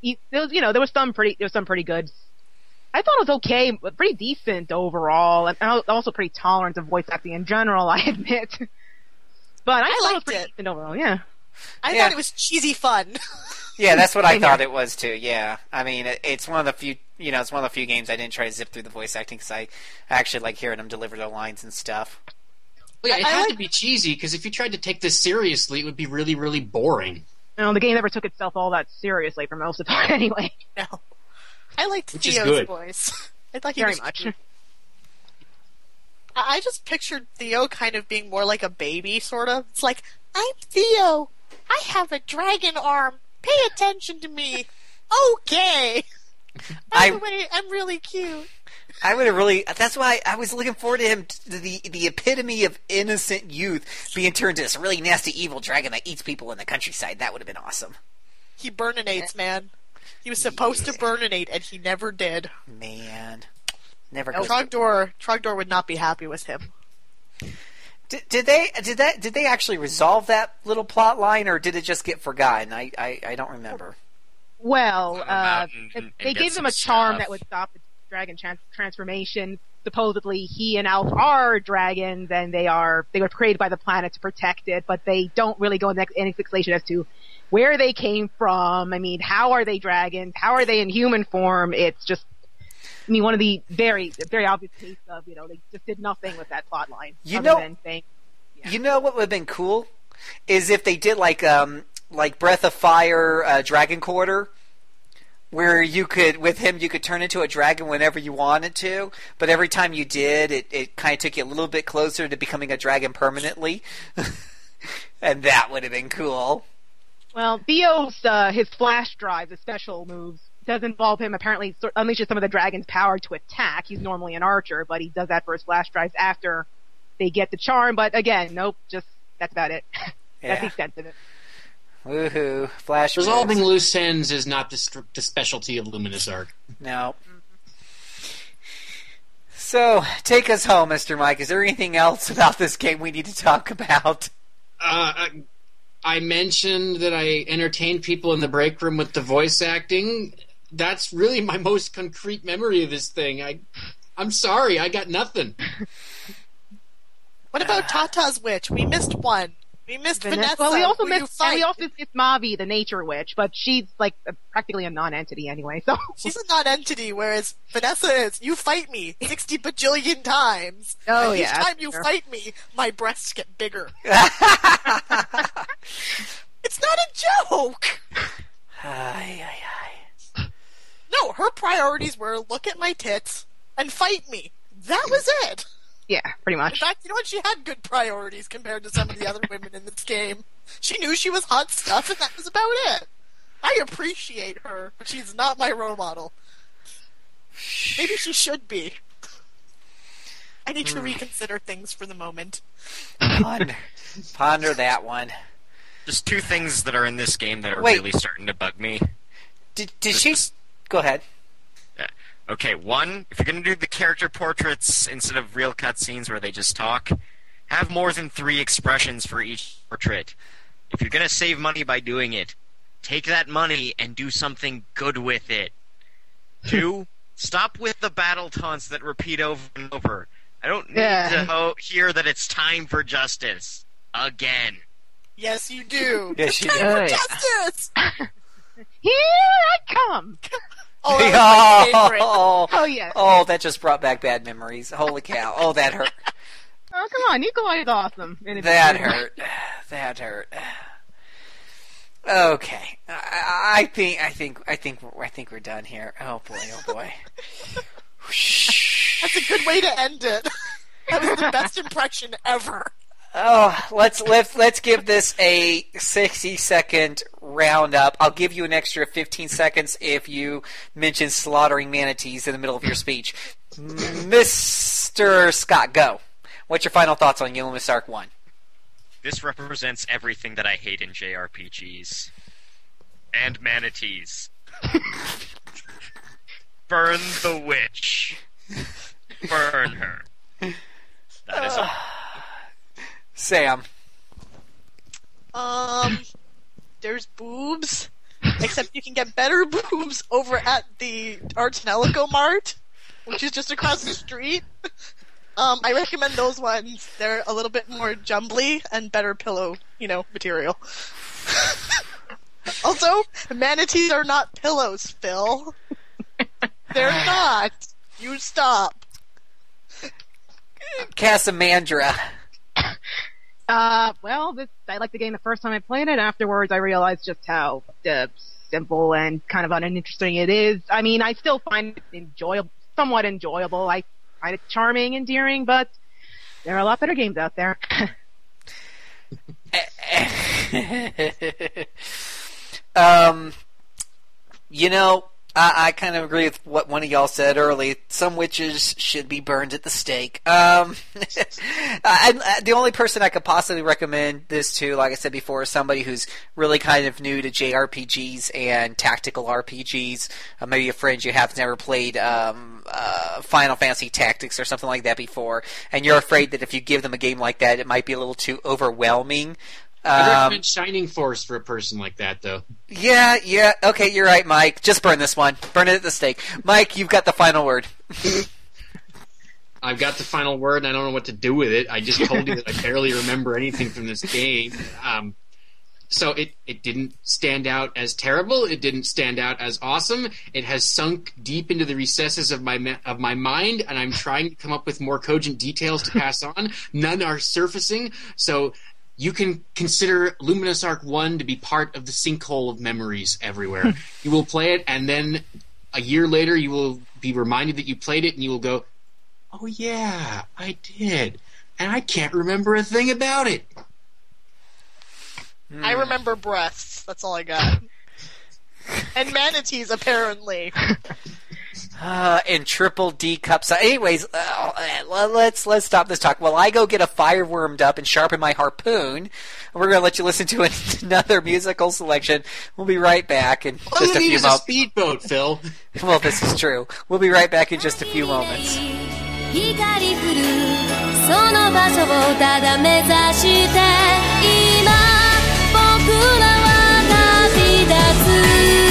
it was, you know, there was some pretty, there was some pretty good. I thought it was okay, but pretty decent overall, and I also pretty tolerant of voice acting in general. I admit, but I, thought it was liked pretty it. decent overall. Yeah. I Yeah. thought it was cheesy fun. Yeah, that's what I Same thought it was too. Yeah, I mean, it, it's one of the few, you know, it's one of the few games I didn't try to zip through the voice acting because I actually like hearing them deliver their lines and stuff. Well, yeah, it I had like- to be cheesy because if you tried to take this seriously, it would be really, really boring. No, the game never took itself all that seriously for most of the time, anyway. no, I liked Which is Theo's good. voice. I thought he Very was much. cute. I just pictured Theo kind of being more like a baby, sort of. It's like, I'm Theo. I have a dragon arm. Pay attention to me. Okay. By I- the way, I'm really cute. I would have really. That's why I was looking forward to him, to the the epitome of innocent youth, being turned into this really nasty evil dragon that eats people in the countryside. That would have been awesome. He burninates, man. He was supposed to burninate, and he never did. Man, never No, goes. Trogdor, Trogdor would not be happy with him. Did, did they did that did they actually resolve that little plot line, or did it just get forgotten? I I, I don't remember. Well, uh, mountain they- and gave some them a charm stuff. that would stop the dragon trans- transformation. Supposedly, he and Alf are dragons, and they are they were created by the planet to protect it. But they don't really go into any fixation as to where they came from. I mean, how are they dragons? How are they in human form? It's just, I mean, one of the very very obvious case of you know they just did nothing with that plot line. You know- saying, You know what would have been cool is if they did like um like Breath of Fire uh, Dragon Quarter. Where you could, with him, you could turn into a dragon whenever you wanted to, but every time you did, it, it kind of took you a little bit closer to becoming a dragon permanently. and that would have been cool. Well, Theo's uh, his flash drive, the special moves, does involve him apparently sort unleashes some of the dragon's power to attack. He's normally an archer, but he does that for his flash drives after they get the charm. But again, nope, just that's about it. that's the extent of it. Woohoo! Flash. Resolving moves. loose ends is not the, str- the specialty of Luminous Arc. No. So, take us home, Mr. Mike. Is there anything else about this game we need to talk about? Uh, I mentioned that I entertained people in the break room with the voice acting. That's really my most concrete memory of this thing. I, I'm sorry, I got nothing. What about ah. Tata's witch? We missed one. We missed Vanessa. Well, we also who missed and we also missed Mavi, the nature witch, but she's like a, practically a non-entity anyway. So She's a non-entity, whereas Vanessa is. You fight me sixty bajillion times. Oh, and each time you fair. fight me, my breasts get bigger. it's not a joke. Ay, ay, ay. No, her priorities were look at my tits and fight me. That was it. yeah, pretty much. In fact, you know what? She had good priorities compared to some of the other women in this game. She knew she was hot stuff, and that was about it. I appreciate her, but she's not my role model. Maybe she should be. I need to Hmm. reconsider things for the moment. Ponder, ponder that one. Just two things that are in this game that are Wait. really starting to bug me. Did, did she? Go ahead. Yeah. Okay, one, if you're going to do the character portraits instead of real cutscenes where they just talk, have more than three expressions for each portrait. If you're going to save money by doing it, take that money and do something good with it. Two, stop with the battle taunts that repeat over and over. I don't need Yeah. to ho- hear that it's time for justice. Again. Yes, you do. Yes, you Time do. for justice. Here I come. Oh, that oh, Oh yeah. oh, that just brought back bad memories. Holy cow! Oh, that hurt. Oh come on, Nikolai is awesome. That hurt. That hurt. Okay, I, I think I think I think I think we're done here. Oh boy! Oh boy! That's a good way to end it. That was the best impression ever. Oh, let's let's let's give this a sixty second roundup. I'll give you an extra fifteen seconds if you mention slaughtering manatees in the middle of your speech. Mister Scott, go. What's your final thoughts on Ultima Arc One? This represents everything that I hate in JRPGs. And manatees. Burn the witch. Burn her. That is all. Sam. Um, there's boobs, except you can get better boobs over at the Ar tonelico Mart, which is just across the street. Um, I recommend those ones. They're a little bit more jumbly and better pillow, you know, material. also, manatees are not pillows, Phil. They're not. You stop. Casamandra. Uh, well, this, I liked the game the first time I played it. Afterwards, I realized just how uh, simple and kind of uninteresting it is. I mean, I still find it enjoyable, somewhat enjoyable. I find it charming, and endearing, but there are a lot better games out there. um, you know, I, I kind of agree with what one of y'all said early. Some witches should be burned at the stake. Um, I, I- the only person I could possibly recommend this to, like I said before, is somebody who's really kind of new to JRPGs and tactical RPGs. Uh, maybe a friend you have never played um, uh, Final Fantasy Tactics or something like that before, and you're afraid that if you give them a game like that, it might be a little too overwhelming. I Um, recommend Shining Force for a person like that, though. yeah, yeah. Okay, you're right, Mike. Just burn this one. Burn it at the stake. Mike, you've got the final word. I've got the final word, and I don't know what to do with it. I just told you that I barely remember anything from this game. Um, so it, it didn't stand out as terrible. It didn't stand out as awesome. It has sunk deep into the recesses of my of my mind, and I'm trying to come up with more cogent details to pass on. None are surfacing. So you can consider Luminous Arc One to be part of the sinkhole of memories everywhere. Hmm. you will play it, and then a year later, you will be reminded that you played it, and you will go, "Oh yeah, I did," and I can't remember a thing about it. I hmm. remember breasts. That's all I got. and manatees, apparently. Uh, and triple D cups. Anyways, uh, uh, let's let's stop this talk. While I go get a fire warmed up and sharpen my harpoon, we're going to let you listen to another musical selection. We'll be right back in All just you a need few is a moments. speedboat, Phil. Well, this is true. We'll be right back in just a few moments. 光降るその場所をただ目指して今僕らは旅立つ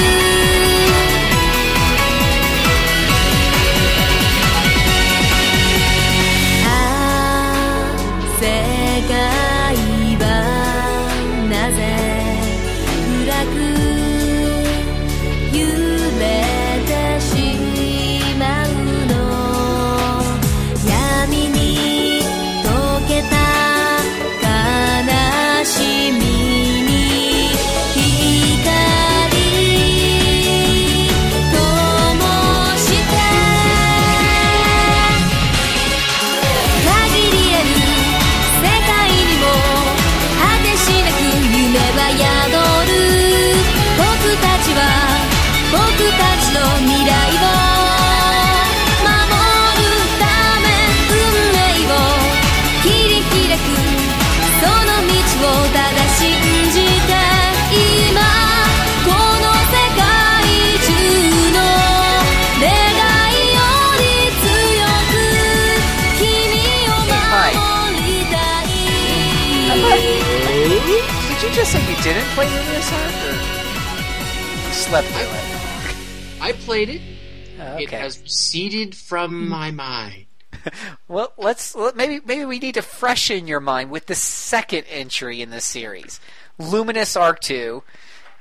to freshen your mind with the second entry in this series, Luminous Arc Two.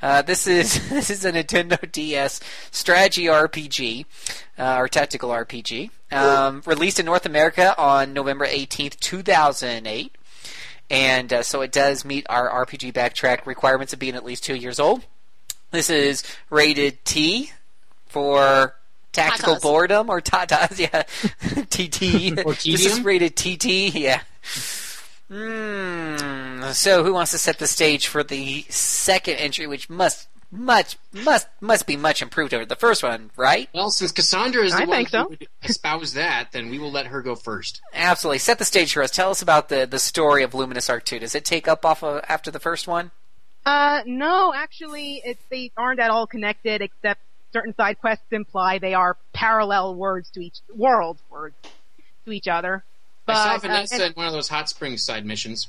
Uh, this is this is a Nintendo DS strategy RPG uh, or tactical RPG, um, released in North America on November eighteenth, two thousand eight, and uh, so it does meet our RPG backtrack requirements of being at least two years old. This is rated T for tactical Tatas. boredom or tatas, yeah, TT. Or this is rated TT, yeah. Mm, so who wants to set the stage for the second entry, which must much must must be much improved over the first one, right? Well, since Cassandra is the I one think so. who would espouse that, then we will let her go first. Absolutely. Set the stage for us. Tell us about the the story of Luminous Arc Two. Does it take up off of after the first one? Uh, no, actually, it's, they aren't at all connected, except certain side quests imply they are parallel words to each world words to each other. But, I saw uh, Vanessa and- in one of those hot springs side missions.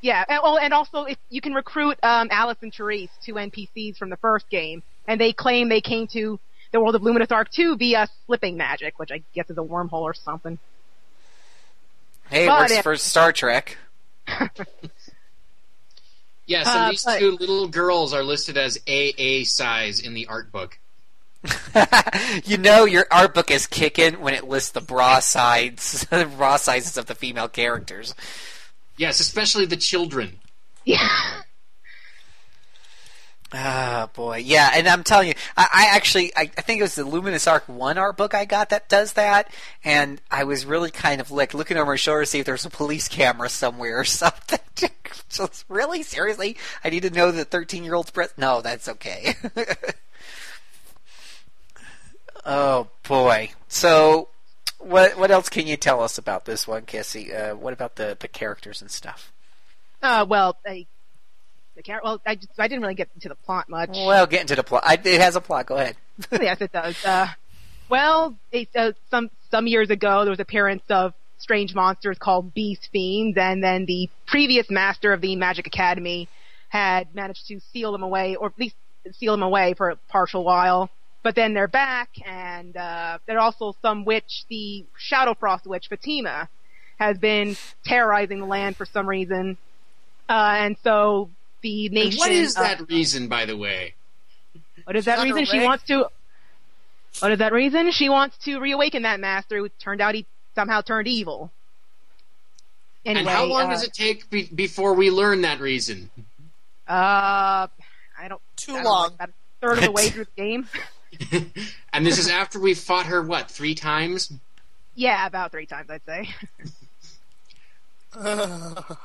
Yeah, and, oh, and also if you can recruit um, Alice and Therese, two NPCs from the first game, and they claim they came to the world of Luminous Arc 2 via slipping magic, which I guess is a wormhole or something. Hey, it works it- for Star Trek. Yes, and Uh, these but- two little girls are listed as AA size in the art book. you know your art book is kicking when it lists the bra sides, bra sizes of the female characters. Yes, especially the children. Yeah. Ah, boy, yeah, and I'm telling you, I, I actually, I, I think it was the Luminous Arc One art book I got that does that, and I was really kind of like looking over my shoulder to see if there's a police camera somewhere or something. Just really, seriously, I need to know the 13 year old's breast. No, that's okay. Oh boy. So, what what else can you tell us about this one, Cassie? Uh, what about the the characters and stuff? Uh, well, I, the char- well, I just, I didn't really get into the plot much. Well, get into the plot. I, it has a plot. Go ahead. yes, it does. Uh, well, it, uh, some some years ago, there was appearance of strange monsters called beast fiends, and then the previous master of the Magic Academy had managed to seal them away, or at least seal them away for a partial while. But then they're back, and uh, there's also some witch, the Shadow Frost witch Fatima, has been terrorizing the land for some reason, uh, and so the And nation. what is uh, that reason, by the way? What is that reason? her She wants to. What is that reason? She wants to reawaken that master who turned out he somehow turned evil. Anyway, and how long uh, does it take be- before we learn that reason? Uh, I don't. Too I don't know, long. like about a third of the way through the game. And this is after we fought her, what, three times? Yeah, about three times, I'd say.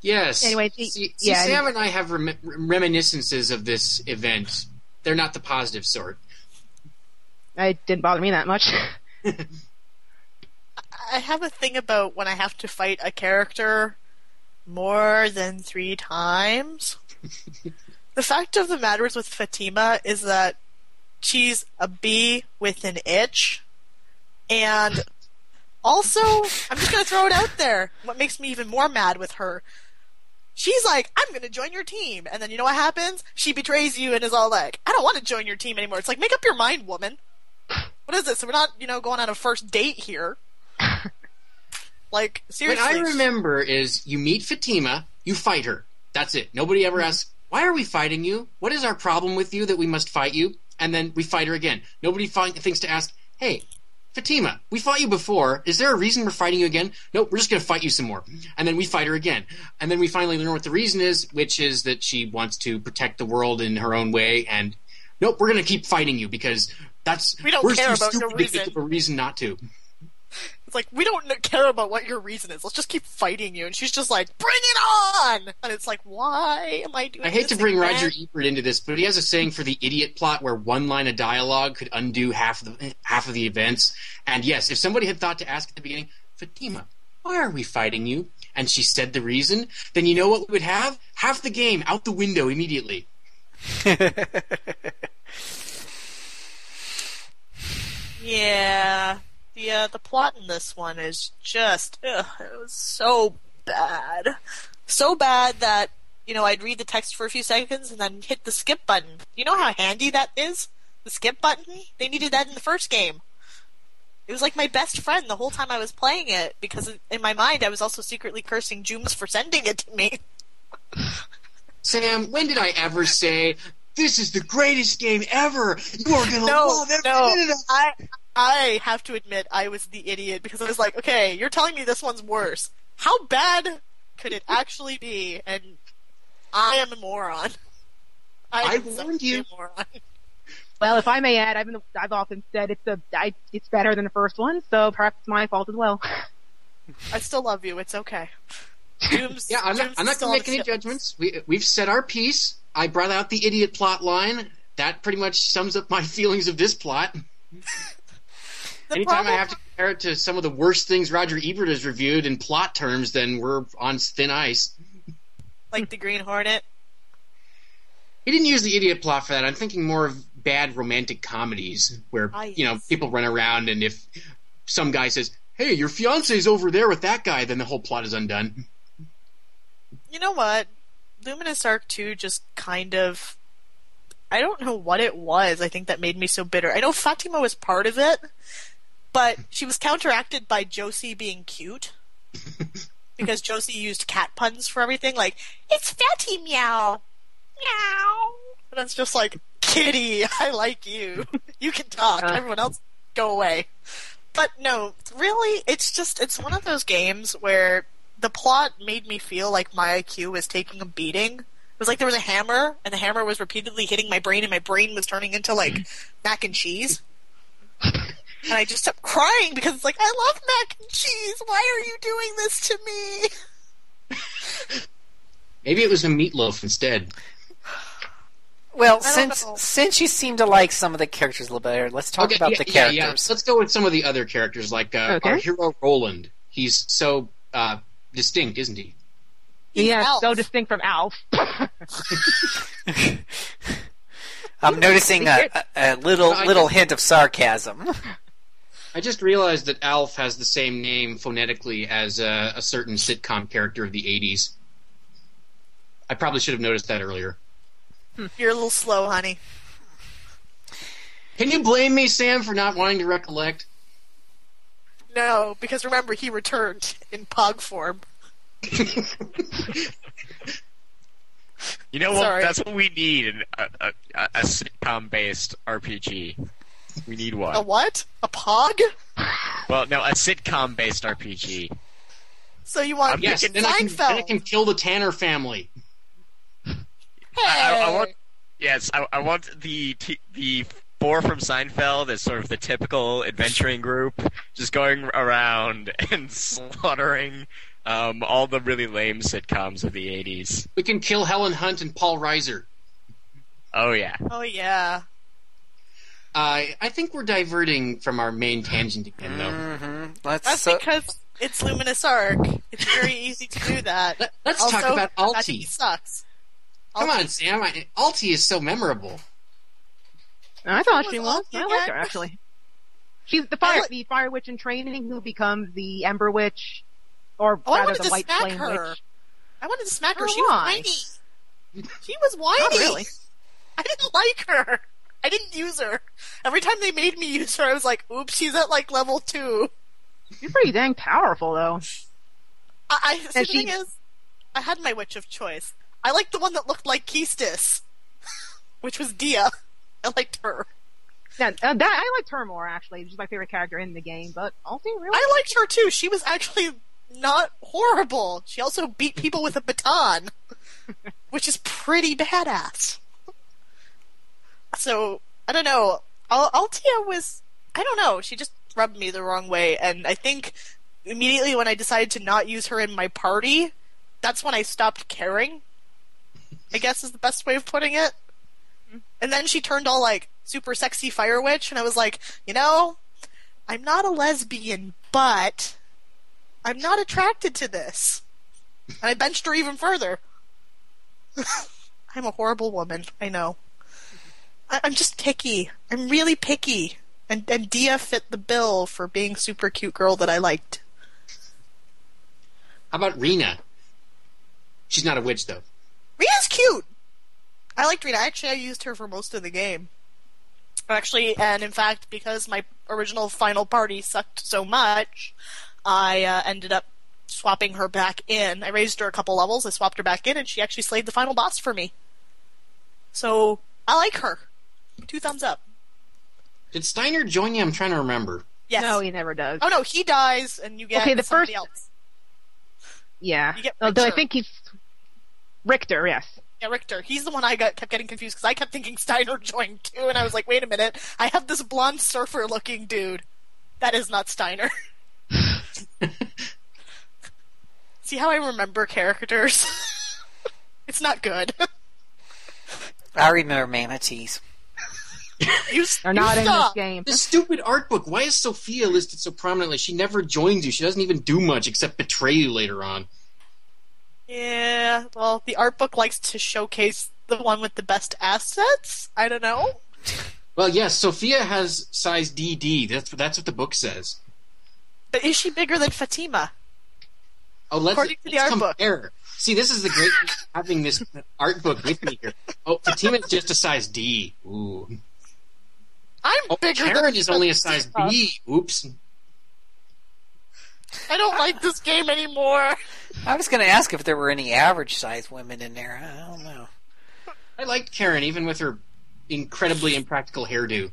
Yes. Anyway, the- see, see, yeah, Sam and I have rem- reminiscences of this event. They're not the positive sort. It didn't bother me that much. I have a thing about when I have to fight a character more than three times. the fact of the matter is with Fatima is that she's a bee with an itch. And also, I'm just going to throw it out there. What makes me even more mad with her? She's like, I'm going to join your team. And then you know what happens? She betrays you and is all like, I don't want to join your team anymore. It's like, make up your mind, woman. What is this? So we're not, you know, going on a first date here. Like, seriously. What I remember is you meet Fatima, you fight her. That's it. Nobody ever asks, why are we fighting you? What is our problem with you that we must fight you? And then we fight her again. Nobody fi- thinks to ask, hey, Fatima, we fought you before. Is there a reason we're fighting you again? Nope, we're just going to fight you some more. And then we fight her again. And then we finally learn what the reason is, which is that she wants to protect the world in her own way. And nope, we're going to keep fighting you because that's We don't we're care too about your stupid to think reason. of a reason not to. It's like, we don't care about what your reason is. Let's just keep fighting you. And she's just like, bring it on! And it's like, why am I doing I hate to bring again? Roger Ebert into this, but he has a saying for the idiot plot where one line of dialogue could undo half of the half of the events. And yes, if somebody had thought to ask at the beginning, Fatima, why are we fighting you? And she said the reason, then you know what we would have? Half the game out the window immediately. Yeah. The, uh, the plot in this one is just, ugh, it was so bad. So bad that, you know, I'd read the text for a few seconds and then hit the skip button. You know how handy that is? The skip button? They needed that in the first game. It was like my best friend the whole time I was playing it because in my mind I was also secretly cursing Jooms for sending it to me. Sam, when did I ever say this is the greatest game ever? You are gonna no, love every no. minute of I I have to admit I was the idiot because I was like, okay, you're telling me this one's worse. How bad could it actually be? And I am a moron. I, I am warned you. A moron. well, if I may add, I've been, I've often said it's a I, it's better than the first one, so perhaps it's my fault as well. I still love you. It's okay. Dooms, Yeah, I'm not, Dooms I'm not going to make any the judgments. We, we've said our piece. I brought out the idiot plot line. That pretty much sums up my feelings of this plot. Anytime problem- I have to compare it to some of the worst things Roger Ebert has reviewed in plot terms, then we're on thin ice. Like the Green Hornet. He didn't use the idiot plot for that. I'm thinking more of bad romantic comedies where Ah, you know people run around and if some guy says, "Hey, your fiance's over there with that guy," then the whole plot is undone. You know what? Luminous Arc 2 just kind of. I don't know what it was, I think, that made me so bitter. I know Fatima was part of it, but she was counteracted by Josie being cute. because Josie used cat puns for everything, like, it's Fatty Meow! Meow! And it's just like, Kitty, I like you. You can talk. Uh. Everyone else, go away. But no, really, it's just, it's one of those games where the plot made me feel like my IQ was taking a beating. It was like there was a hammer, and the hammer was repeatedly hitting my brain, and my brain was turning into like mac and cheese. And I just kept crying because it's like, I love mac and cheese. Why are you doing this to me? Maybe it was a meatloaf instead. Well, since know. since you seem to like some of the characters a little better, let's talk Okay, about yeah, the characters. yeah. Let's go with some of the other characters, like uh, Okay. our hero Roland. He's so uh, distinct, isn't he? yeah, so distinct from Alf. I'm noticing a, a, a little little hint of sarcasm. I just realized that Alf has the same name phonetically as uh, a certain sitcom character of the '80s. I probably should have noticed that earlier. You're a little slow, honey. Can you blame me, Sam, for not wanting to recollect? No, because remember, he returned in Pog form. You know what? Sorry. That's what we need in a, a, a, a sitcom-based RPG. We need one. A what? A Pog? Well, no, a sitcom-based RPG. So you want yes, then I, can, then I can kill the Tanner family. I, I, I want. Yes, I, I want the t- the four from Seinfeld as sort of the typical adventuring group, just going around and slaughtering um, all the really lame sitcoms of the '80s. We can kill Helen Hunt and Paul Reiser. Oh yeah. Oh yeah. Uh, I think we're diverting from our main tangent again, though. Mm-hmm. Let's That's so- because it's Luminous Arc. It's very easy to do that. Let, us also, talk about That Alti. sucks. Come on, Sam. I, Alti is so memorable. I thought Who she was was. Alti I liked her actually. She's the fire, the fire witch in training who becomes the Ember Witch, or Oh, I rather wanted the to White smack Flame her. Witch. I wanted to smack her. Oh, She was why? whiny. She was whiny. Not really. I didn't like her. I didn't use her. Every time they made me use her, I was like, "Oops, she's at like level two. She's pretty dang powerful though. I, I see, the she- thing is, I had my witch of choice. I liked the one that looked like Quistis, which was Dia. I liked her. Yeah, uh, that I liked her more actually. She's my favorite character in the game, but Alti really. I liked her too. She was actually not horrible. She also beat people with a baton, which is pretty badass. So I don't know. Al- Altia was I don't know. She just rubbed me the wrong way, and I think immediately when I decided to not use her in my party, that's when I stopped caring. I guess is the best way of putting it. Mm-hmm. And then she turned all like super sexy fire witch, and I was like, you know, I'm not a lesbian, but I'm not attracted to this. And I benched her even further. I'm a horrible woman. I know. I- I'm just picky. I'm really picky. And and Dia fit the bill for being super cute girl that I liked. How about Rena? She's not a witch, though. Rita's cute. I liked Rita. Actually, I used her for most of the game. Actually, and in fact, because my original final party sucked so much, I uh, ended up swapping her back in. I raised her a couple levels. I swapped her back in, and she actually slayed the final boss for me. So I like her. Two thumbs up. Did Steiner join you? I'm trying to remember. Yes. No, he never does. Oh no, he dies, and you get Okay, the first- else. Yeah. You get Although I think he's Richter. Yes. Yeah, Richter. He's the one I got kept getting confused because I kept thinking Steiner joined too, and I was like, wait a minute, I have this blonde surfer-looking dude. That is not Steiner. See how I remember characters? it's not good. I remember manatees. you They're not you in this game. This stupid art book. Why is Sophia listed so prominently? She never joins you. She doesn't even do much except betray you later on. Yeah, well, the art book likes to showcase the one with the best assets. I don't know. Well, yes, Sophia has size DD. That's that's what the book says. But is she bigger than Fatima? Oh, let's, According to the let's art book. compare. See, this is the great thing having this art book with me here. Oh, Fatima's just a size D. Ooh. I'm Oh, bigger Karen than is only a size B. Oops. I don't like this game anymore. I was going to ask if there were any average size women in there. I don't know. I liked Karen even with her incredibly impractical hairdo.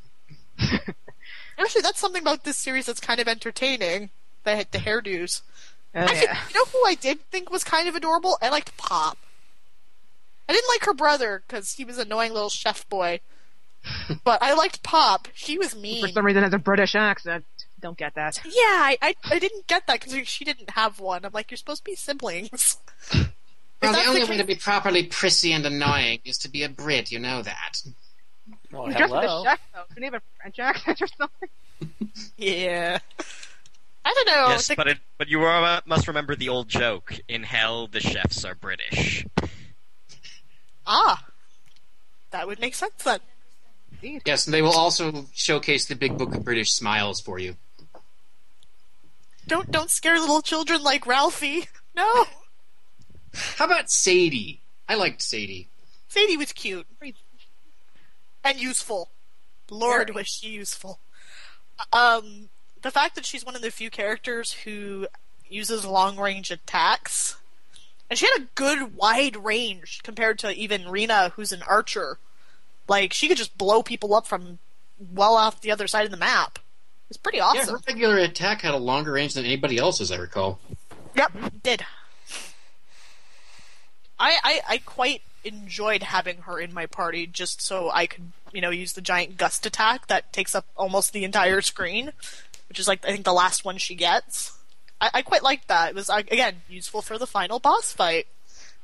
Actually, that's something about this series that's kind of entertaining. The the hairdos. Oh, Actually, yeah. you know who I did think was kind of adorable? I liked Pop. I didn't like her brother because he was an annoying little chef boy. but I liked Pop. She was mean. For some reason, has a British accent. Don't get that. Yeah, I, I, I didn't get that because she didn't have one. I'm like, you're supposed to be siblings. Well, the only the way to be properly prissy and annoying is to be a Brit, you know that. Well, Just the hello. chef, though. Shouldn't have a French accent or something? Yeah. I don't know. yes, the- but it, but you uh, must remember the old joke: in hell, the chefs are British. ah, that would make sense then. Yes, and they will also showcase the big book of British smiles for you. Don't don't scare little children like Ralphie. No. How about Sadie? I liked Sadie. Sadie was cute and useful. Lord, was she useful. Um, the fact that she's one of the few characters who uses long range attacks, and she had a good wide range compared to even Rena, who's an archer. Like she could just blow people up from well off the other side of the map. It's pretty Yeah, awesome. her regular attack had a longer range than anybody else's, I recall. Yep, did. I, I I quite enjoyed having her in my party just so I could, you know, use the giant gust attack that takes up almost the entire screen, which is like I think the last one she gets. I, I quite liked that. It was uh, again useful for the final boss fight,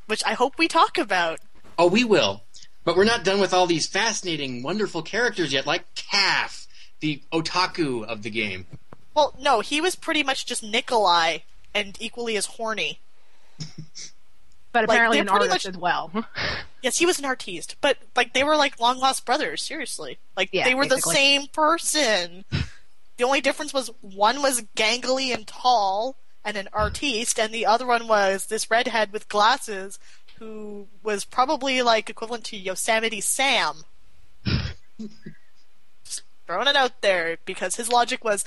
which I hope we talk about. Oh, we will. But we're not done with all these fascinating, wonderful characters yet, like Calf, the otaku of the game. Well, no, he was pretty much just Nikolai and equally as horny. But apparently they're an pretty artist much- as well. Yes, he was an artiste, but like they were like long lost brothers. Seriously, like Yeah, they were basically. the same person. the only difference was one was gangly and tall and an artiste, and the other one was this redhead with glasses who was probably like equivalent to Yosemite Sam. Just throwing it out there because his logic was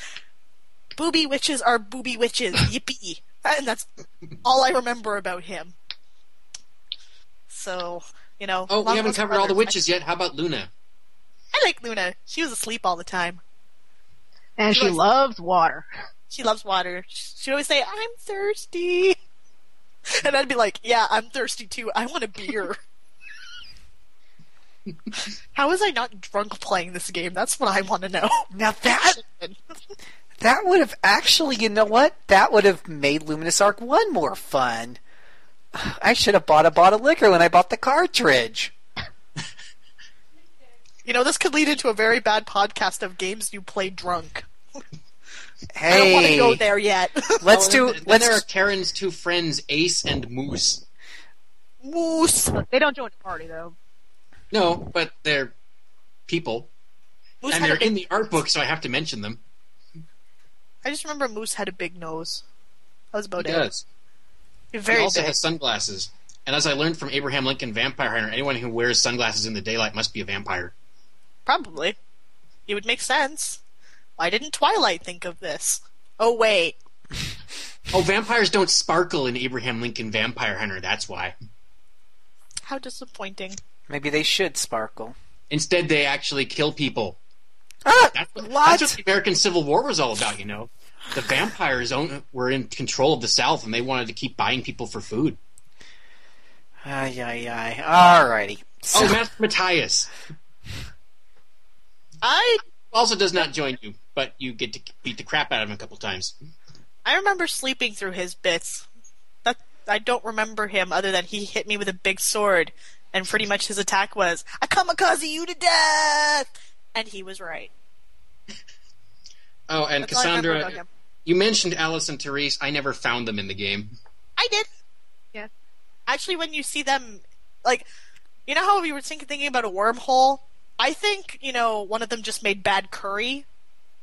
booby witches are booby witches. Yippee! And that's all I remember about him. So, you know. Oh, we haven't Lost covered all the Brothers. witches yet. How about Luna? I like Luna. She was asleep all the time. and She she was- loves water. She loves water. She'd always say, I'm thirsty. And I'd be like, yeah, I'm thirsty too. I want a beer. How was I not drunk playing this game? That's what I want to know. Now that that would have actually, you know what? That would have made Luminous Arc One more fun. I should have bought a bottle of liquor when I bought the cartridge. You know, this could lead into a very bad podcast of games you play drunk. I don't want to go there yet. let's do. and Then Let's there are Karen's two friends, Ace and Moose. Moose. They don't join the party though. No, but they're people. Moose and they're big, in the art book, so I have to mention them. I just remember Moose had a big nose. That was He about it. does. Very he also big. has sunglasses. And as I learned from Abraham Lincoln Vampire Hunter, anyone who wears sunglasses in the daylight must be a vampire. Probably. It would make sense. Why didn't Twilight think of this? Oh, wait. Oh, vampires don't sparkle in Abraham Lincoln Vampire Hunter, that's why. How disappointing. maybe they should sparkle. Instead, they actually kill people. Ah, That's what, what? that's what the American Civil War was all about, you know. The vampires own, were in control of the South, and they wanted to keep buying people for food. Ay ay ay. Alrighty. So, Oh, Master Matthias I also does not join you, but you get to beat the crap out of him a couple times. I remember sleeping through his bits. That I don't remember him other than he hit me with a big sword, and pretty much his attack was "I kamikaze you to death," and he was right. Oh, and That's all I remember Cassandra, you mentioned Alice and Therese. I never found them in the game. I did. Yeah. Actually, when you see them, like, you know how we were thinking, thinking about a wormhole? I think, you know, one of them just made bad curry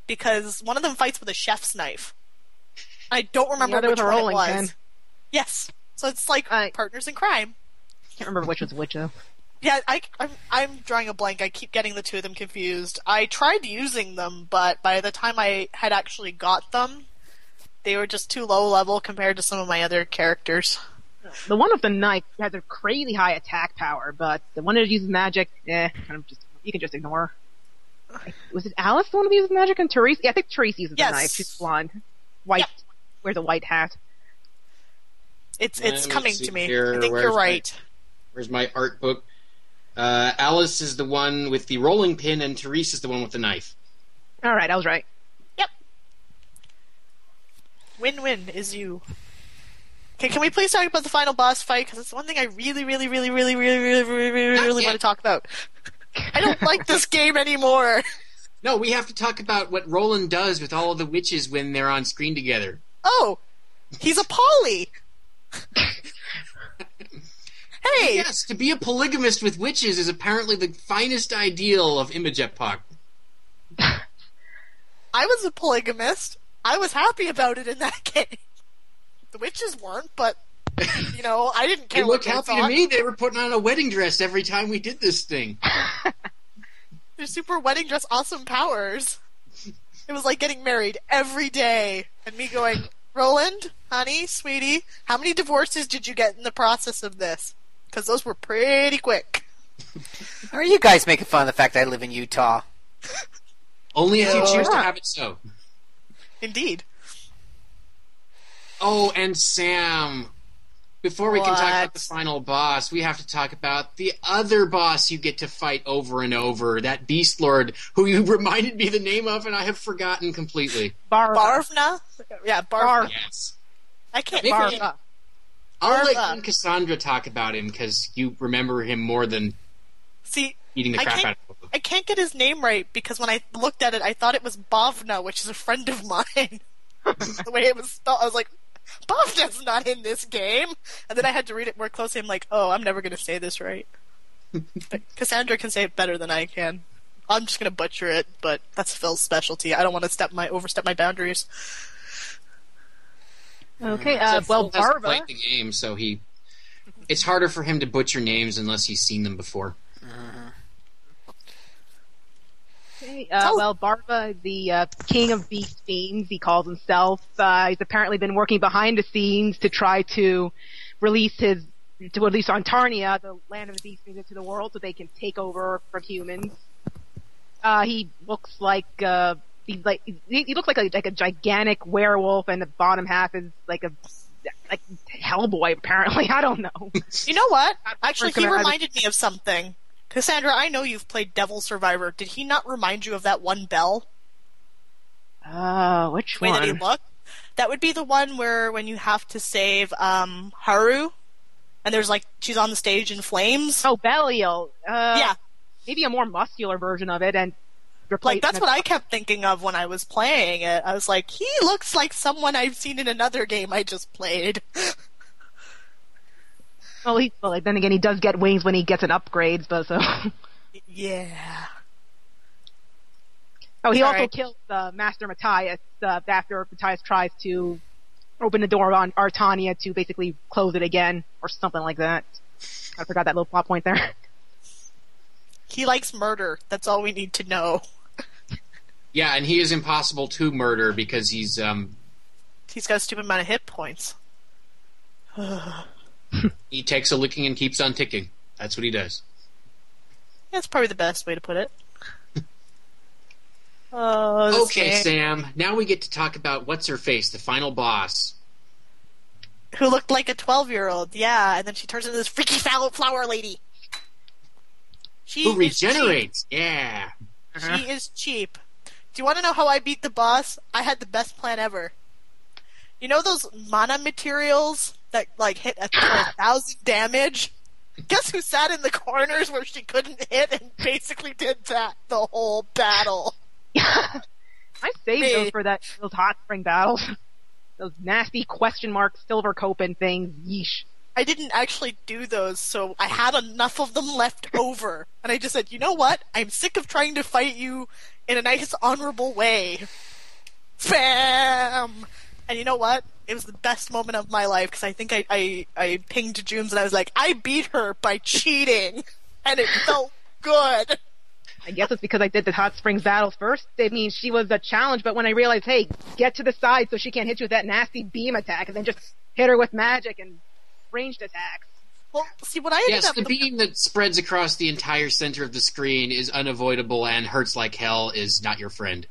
because one of them fights with a chef's knife. I don't remember which one it was. pin. Yes. So it's like partners in crime. I Can't remember which was which though. Yeah, I, I'm, I'm drawing a blank. I keep getting the two of them confused. I tried using them, but by the time I had actually got them, they were just too low level compared to some of my other characters. The one with the knife has a crazy high attack power, but the one that uses magic, eh, kind of just you can just ignore. Was it Alice the one that uses magic and Therese? Yeah, I think Therese uses Yes. the knife. She's blonde, white, wears a white hat. It's it's coming to me. here. I think Where's you're my- right. Where's my art book? Uh, Alice is the one with the rolling pin, and Therese is the one with the knife. All right, I was right. Yep. Win win is you. Okay, can we please talk about the final boss fight? Because it's one thing I really, really, really, really, really, really, really, really, really want to talk about. I don't like this game anymore. No, we have to talk about what Roland does with all the witches when they're on screen together. Oh, he's a poly. hey, Yes, to be a polygamist with witches is apparently the finest ideal of Image Epoch. I was a polygamist. I was happy about it in that game. The witches weren't, but you know, I didn't They care. looked what happy they to me. They were putting on a wedding dress every time we did this thing. Their super wedding dress, awesome powers. It was like getting married every day, and me going, Roland, honey, sweetie, how many divorces did you get in the process of this? Because those were pretty quick. Are you guys making fun of the fact that I live in Utah? Only if you choose to have it so. Indeed. Oh, and Sam, before we can talk about the final boss, we have to talk about the other boss you get to fight over and over, that Beast Lord, who you reminded me the name of, and I have forgotten completely. Barvna? Yeah, Barvna. Yes. I can't Maybe- Barvna. I'll let Barva. you and Cassandra talk about him because you remember him more than See, eating the I crap can't, out of him. I can't get his name right because when I looked at it, I thought it was Bavna, which is a friend of mine. the way it was spelled, I was like, Bavna's not in this game. And then I had to read it more closely. I'm like, oh, I'm never going to say this right. but Cassandra can say it better than I can. I'm just going to butcher it, but that's Phil's specialty. I don't want to step my overstep my boundaries. Okay, So uh, well, Phil hasn't Barva. played the game, so he. It's harder for him to butcher names unless he's seen them before. Okay, uh, well, Barba, the uh, king of beast fiends, he calls himself. Uh, he's apparently been working behind the scenes to try to release his, to release Antarnia, the land of the beast fiends, into the world so they can take over from humans. Uh, he looks like, uh, he's like, he, he looks like a, like a gigantic werewolf and the bottom half is like a, like Hellboy apparently. I don't know. You know what? Actually, he reminded me of something. Cassandra, I know you've played Devil Survivor. Did he not remind you of that one bell? Uh, which the way that he one? looked? That would be the one where when you have to save um Haru, and there's like she's on the stage in flames. Oh, Belial. Uh, yeah, maybe a more muscular version of it and like that's what I kept thinking of when I was playing it. I was like, he looks like someone I've seen in another game I just played. Well, he, well, then again, he does get wings when he gets an upgrade, but so. yeah. Oh, he All also right. kills uh, Master Matthias uh, after Matthias tries to open the door on Artania to basically close it again, or something like that. I forgot that little plot point there. He likes murder. That's all we need to know. Yeah, and he is impossible to murder because he's um He's got a stupid amount of hit points. he takes a licking and keeps on ticking. That's what he does. That's probably the best way to put it. Oh, Okay, game. Sam. Now we get to talk about what's her face, the final boss. Who looked like a 12 year old, yeah, and then she turns into this freaky foul flower lady. She Who is cheap. regenerates? Yeah. She uh-huh. is cheap. Do you want to know how I beat the boss? I had the best plan ever. You know those mana materials that like hit a, thousand damage? Guess who sat in the corners where she couldn't hit and basically did that the whole battle? I saved Me. those for that those hot spring battles. those nasty question mark silver coping things. Yeesh. I didn't actually do those, so I had enough of them left over. And I just said, you know what? I'm sick of trying to fight you in a nice, honorable way. Bam! And you know what? It was the best moment of my life because I think I, I, I pinged Junes and I was like, I beat her by cheating. And it felt good. I guess it's because I did the hot springs battles first. I mean, she was a challenge, but when I realized, hey, get to the side so she can't hit you with that nasty beam attack, and then just hit her with magic and ranged attacks. Well, see, what I ended Yes, up the beam that spreads across the entire center of the screen is unavoidable and hurts like hell is not your friend.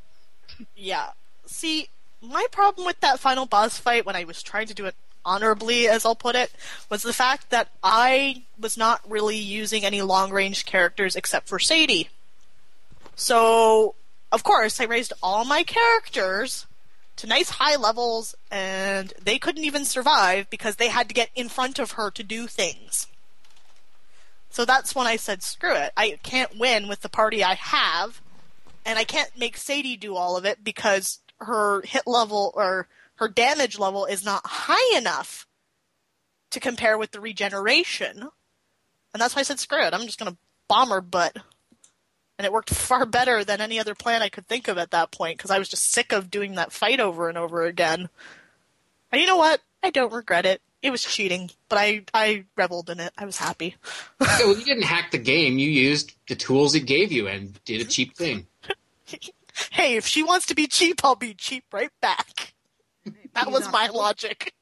Yeah. See, my problem with that final boss fight when I was trying to do it honorably, as I'll put it, was the fact that I was not really using any long range characters except for Sadie. So, of course, I raised all my characters to nice high levels, and they couldn't even survive because they had to get in front of her to do things. So that's when I said, screw it. I can't win with the party I have, and I can't make Sadie do all of it because her hit level or her damage level is not high enough to compare with the regeneration. And that's why I said, screw it. I'm just going to bomb her butt. And it worked far better than any other plan I could think of at that point because I was just sick of doing that fight over and over again. And you know what? I don't regret it. It was cheating, but I, I reveled in it. I was happy. Yeah, well, you didn't hack the game. You used the tools it gave you and did a cheap thing. hey, if she wants to be cheap, I'll be cheap right back. That was my logic.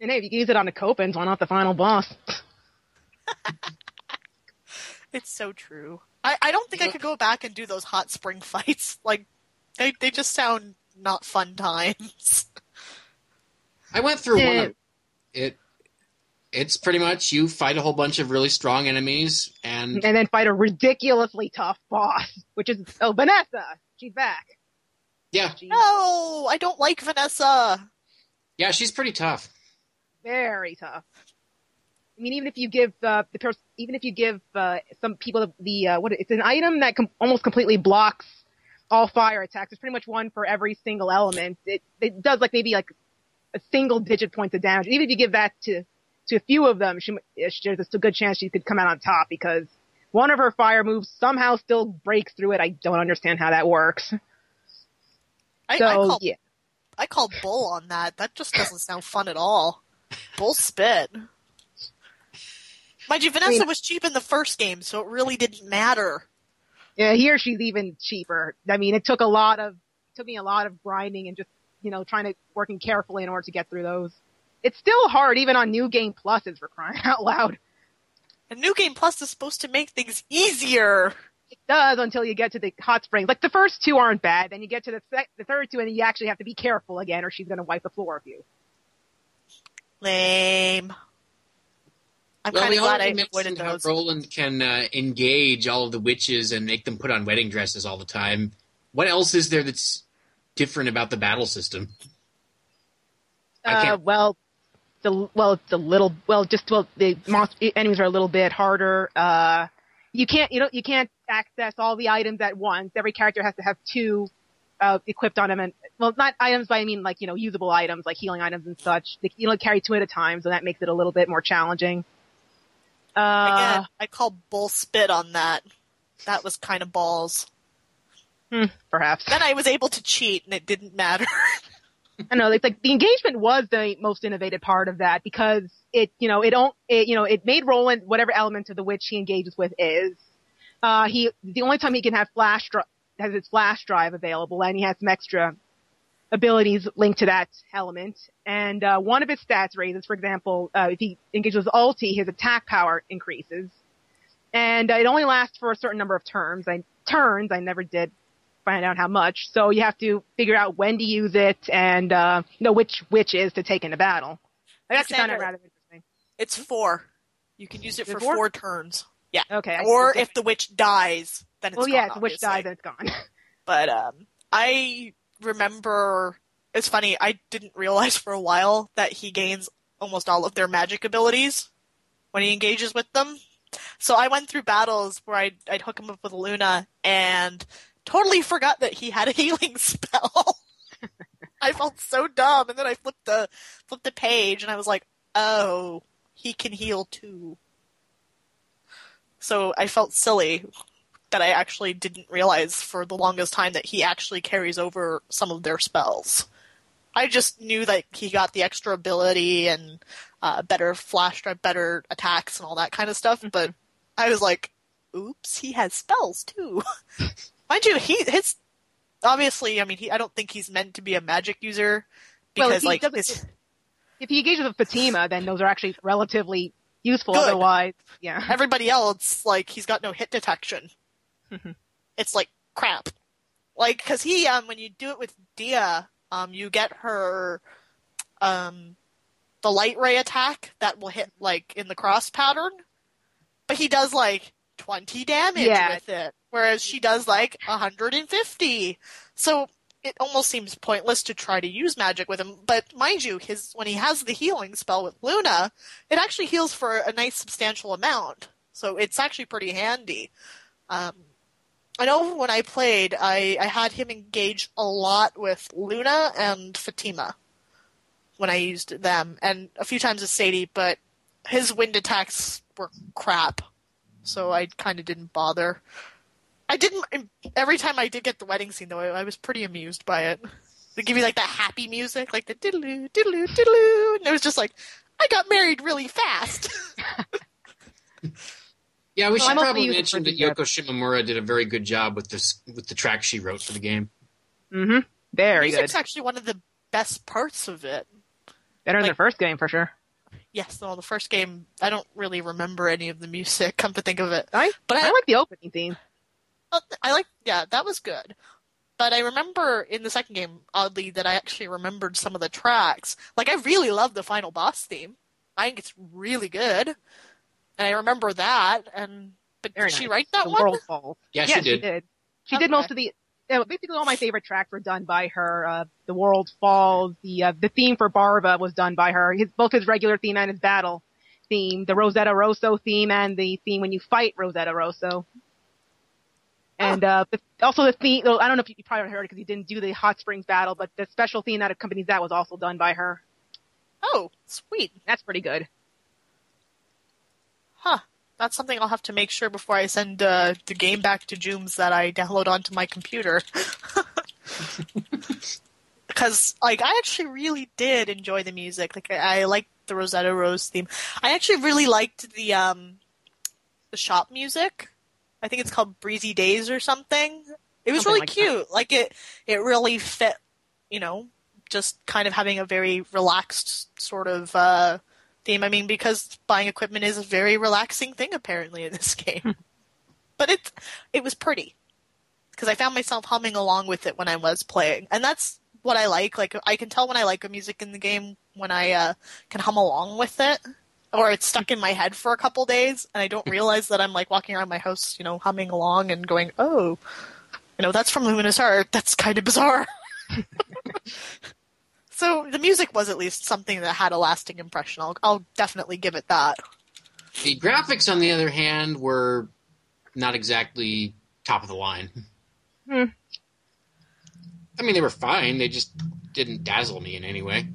And hey, if you can use it on the Copans, why not the final boss? It's so true. I, I don't think I could go back and do those hot spring fights. Like, they, they just sound not fun times. I went through one of it. It's pretty much you fight a whole bunch of really strong enemies, and And then fight a ridiculously tough boss, which is oh Vanessa, she's back. yeah, No, I don't like Vanessa. yeah, she's pretty tough. Very tough. I mean, even if you give uh, the pers- even if you give uh, some people the, the uh, what it's an item that com- almost completely blocks all fire attacks. There's pretty much one for every single element. It it does like maybe like a single digit points of damage. Even if you give that to to a few of them, she, there's a good chance she could come out on top because one of her fire moves somehow still breaks through it. I don't understand how that works. I, So, I call, yeah. I call bull on that. That just doesn't sound fun at all. Bull spit. Mind you, Vanessa mean- was cheap in the first game, so it really didn't matter. Yeah, here she's even cheaper. I mean, it took a lot of took me a lot of grinding and just you know trying to working carefully in order to get through those. It's still hard even on new game pluses for crying out loud. And New Game Plus is supposed to make things easier. It does until you get to the hot springs. Like the first two aren't bad, then you get to the sec- the third two and you actually have to be careful again, or she's gonna wipe the floor with you. Lame. I'm well, kind we of glad I already avoided mentioned how. Roland can uh, engage all of the witches and make them put on wedding dresses all the time. What else is there that's different about the battle system? Uh, well, the well, it's a little well, just well, the monster enemies are a little bit harder. Uh, you can't you know you can't access all the items at once. Every character has to have two uh, equipped on them, and well, not items, but I mean like you know usable items like healing items and such. They, you know carry two at a time, so that makes it a little bit more challenging. Uh, Again, I call bull spit on that. That was kind of balls. hmm, perhaps. Then I was able to cheat, and it didn't matter. I know, it's like the engagement was the most innovative part of that because it, you know, it don't, it, you know, it made Roland whatever element of the witch he engages with is. Uh, he, the only time he can have flash drive, has his flash drive available and he has some extra abilities linked to that element. And, uh, one of his stats raises, for example, uh, if he engages with ulti, his attack power increases. And uh, it only lasts for a certain number of turns. I, turns, I never did find out how much. So you have to figure out when to use it and uh, know which which is to take in into battle. I actually found it rather interesting. It's four. You can use it for four? four turns. Yeah. Okay. Or if the witch dies, then it's well, gone, yeah, if the witch dies, then it's gone. But um, I remember it's funny. I didn't realize for a while that he gains almost all of their magic abilities when he engages with them. So I went through battles where I'd, I'd hook him up with Luna and totally forgot that he had a healing spell. I felt so dumb, and then I flipped the flipped the page, and I was like, "Oh, he can heal too." So I felt silly that I actually didn't realize for the longest time that he actually carries over some of their spells. I just knew that he got the extra ability and uh, better flash drive, better attacks, and all that kind of stuff. But I was like, "Oops, he has spells too." Mind you, he his obviously. I mean, he I don't think he's meant to be a magic user well, because if he, like his, if he engages with Fatima, then those are actually relatively useful. Good. Otherwise, yeah. everybody else like he's got no hit detection. it's like crap. Like because he um when you do it with Dia, um you get her um the light ray attack that will hit like in the cross pattern, but he does like twenty damage Yeah. with it, whereas she does like hundred and fifty. So it almost seems pointless to try to use magic with him. But mind you, his when he has the healing spell with Luna, it actually heals for a nice substantial amount. So it's actually pretty handy. Um, I know when I played, I, I had him engage a lot with Luna and Fatima when I used them, and a few times with Sadie, but his wind attacks were crap, so I kind of didn't bother. I didn't. Every time I did get the wedding scene, though, I, I was pretty amused by it. They give you like that happy music, like the diddaloo, diddaloo, diddaloo, and it was just like, I got married really fast. Yeah, we Well, should I'm also probably using mention that Frisbee Yoko Shimomura did a very good job with this with the track she wrote for the game. Mm-hmm. Very Music's good. actually one of the best parts of it. Better than like- the first game for sure. Yes, no, the first game, I don't really remember any of the music. Come to think of it, I but I, I like the opening theme. Uh, I like, yeah, that was good. But I remember in the second game, oddly, that I actually remembered some of the tracks. Like, I really love the final boss theme. I think it's really good, and I remember that. And but Very did she nice. write that the one? World Falls. Yeah, yes, she did. She did. She did most of the. Basically, all my favorite tracks were done by her. Uh, the World Falls. The uh, the theme for Barba was done by her. His both his regular theme and his battle theme. The Rosetta Rosso theme and the theme when you fight Rosetta Rosso. And uh, the, also the theme. Well, I don't know if you, you probably heard it because you didn't do the Hot Springs battle, but the special theme that accompanies that was also done by her. Oh, sweet. That's pretty good. Huh. That's something I'll have to make sure before I send uh, the game back to Jooms that I download onto my computer. Because, like, I actually really did enjoy the music. Like, I, I liked the Rosetta Rose theme. I actually really liked the um, the shop music. I think it's called Breezy Days or something. It was Something really like that. cute. Like it, it really fit. You know, just kind of having a very relaxed sort of uh, theme. I mean, because buying equipment is a very relaxing thing apparently in this game. but it it was pretty because I found myself humming along with it when I was playing, and that's what I like. Like I can tell when I like a music in the game when I uh, can hum along with it, or it's stuck in my head for a couple days, and I don't realize that I'm like walking around my house, you know, humming along and going, "Oh, you know, that's from Luminous Arc. That's kind of bizarre." so the music was at least something that had a lasting impression. I'll, I'll definitely give it that. The graphics, on the other hand, were not exactly top of the line. Hmm. I mean, they were fine. They just didn't dazzle me in any way.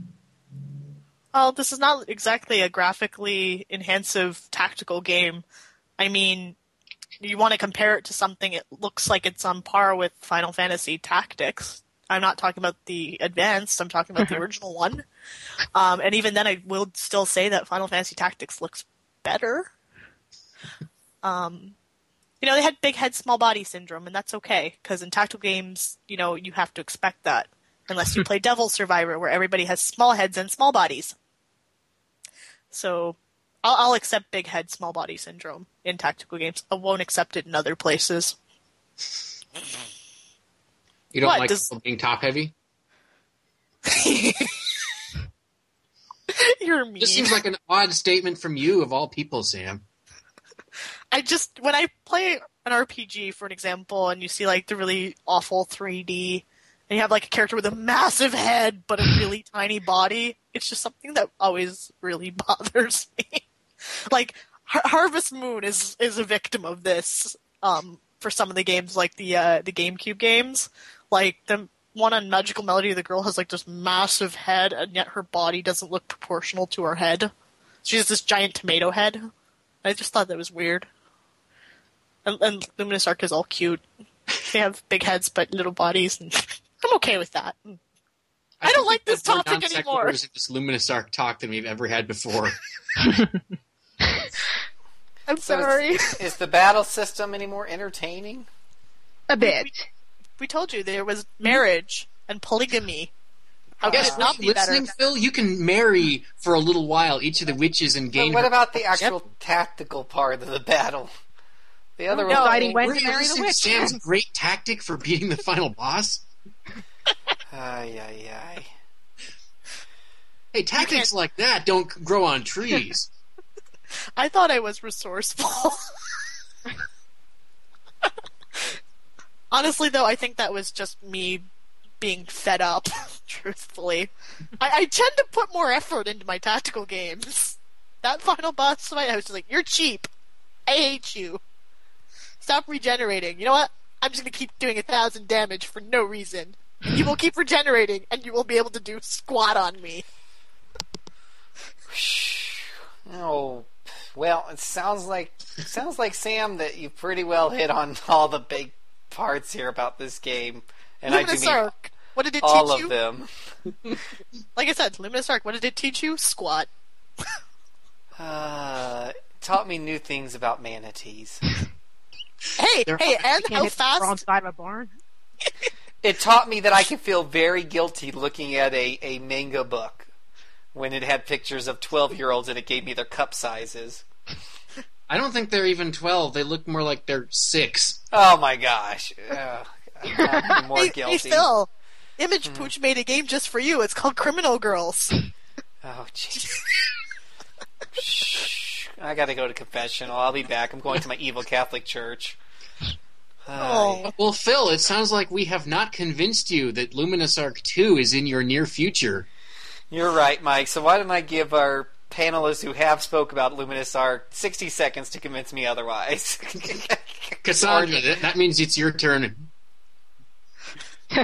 Well, this is not exactly a graphically enhanced tactical game. I mean, you want to compare it to something, it looks like it's on par with Final Fantasy Tactics. I'm not talking about the advanced, I'm talking about the original one. Um, and even then, I will still say that Final Fantasy Tactics looks better. Um, you know, they had big head, small body syndrome, and that's okay, because in tactical games, you know, you have to expect that. Unless you play Devil Survivor, where everybody has small heads and small bodies. So I'll, I'll accept big head, small body syndrome in tactical games. I won't accept it in other places. You don't What, like does- people being top heavy? You're mean. This seems like an odd statement from you, of all people, Sam. I just when I play an RPG, for an example, and you see like the really awful 3D, and you have like a character with a massive head but a really tiny body, it's just something that always really bothers me. like Har- Harvest Moon is is a victim of this. Um, for some of the games, like the uh, the GameCube games, like the one on Magical Melody, the girl has like this massive head, and yet her body doesn't look proportional to her head. She has this giant tomato head. I just thought that was weird. And, and Luminous Arc is all cute. They have big heads but little bodies, and I'm okay with that. Hmm. I, don't like this topic anymore. sequiturs this Luminous Arc talk than we've ever had before. I'm So sorry. Is, is the battle system any more entertaining? A bit. We told you there was marriage and polygamy. How could it not be you better? listening, Phil? You can marry for a little while each of the witches and But what her- about the actual tactical part of the battle? The other No, one. deciding when Were to marry the witch. Sam's great tactic for beating the final boss? Ay, ay, ay. Hey, tactics like that don't grow on trees. I thought I was resourceful. Honestly, though, I think that was just me being fed up, truthfully. I, I tend to put more effort into my tactical games. That final boss fight, I was just like, you're cheap. I hate you. Stop regenerating. You know what? I'm just gonna keep doing a thousand damage for no reason. You will keep regenerating, and you will be able to do squat on me. Oh, well, it sounds like sounds like Sam that you pretty well hit on all the big parts here about this game, and I do Luminous mean Arc. What did it all teach of you? them. Like I said, Luminous Arc. What did it teach you? Squat. Uh, it taught me new things about manatees. Hey, They're hey, hard. and You can't how the fast? wrong side of a barn. It taught me that I can feel very guilty looking at a, a manga book when it had pictures of 12 year olds and it gave me their cup sizes. I don't think they're even 12. They look more like they're 6. Oh my gosh. Ugh, I'm more hey, guilty. hey, Phil. Image hmm. Epoch made a game just for you. It's called Criminal Girls. Oh, jeez. Shh. I gotta go to confessional. I'll be back. I'm going to my evil Catholic church. Oh. Well, Phil, it sounds like we have not convinced you that Luminous Arc 2 is in your near future. You're right, Mike. So why don't I give our panelists who have spoke about Luminous Arc 60 seconds to convince me otherwise? Cassandra, that, that means it's your turn.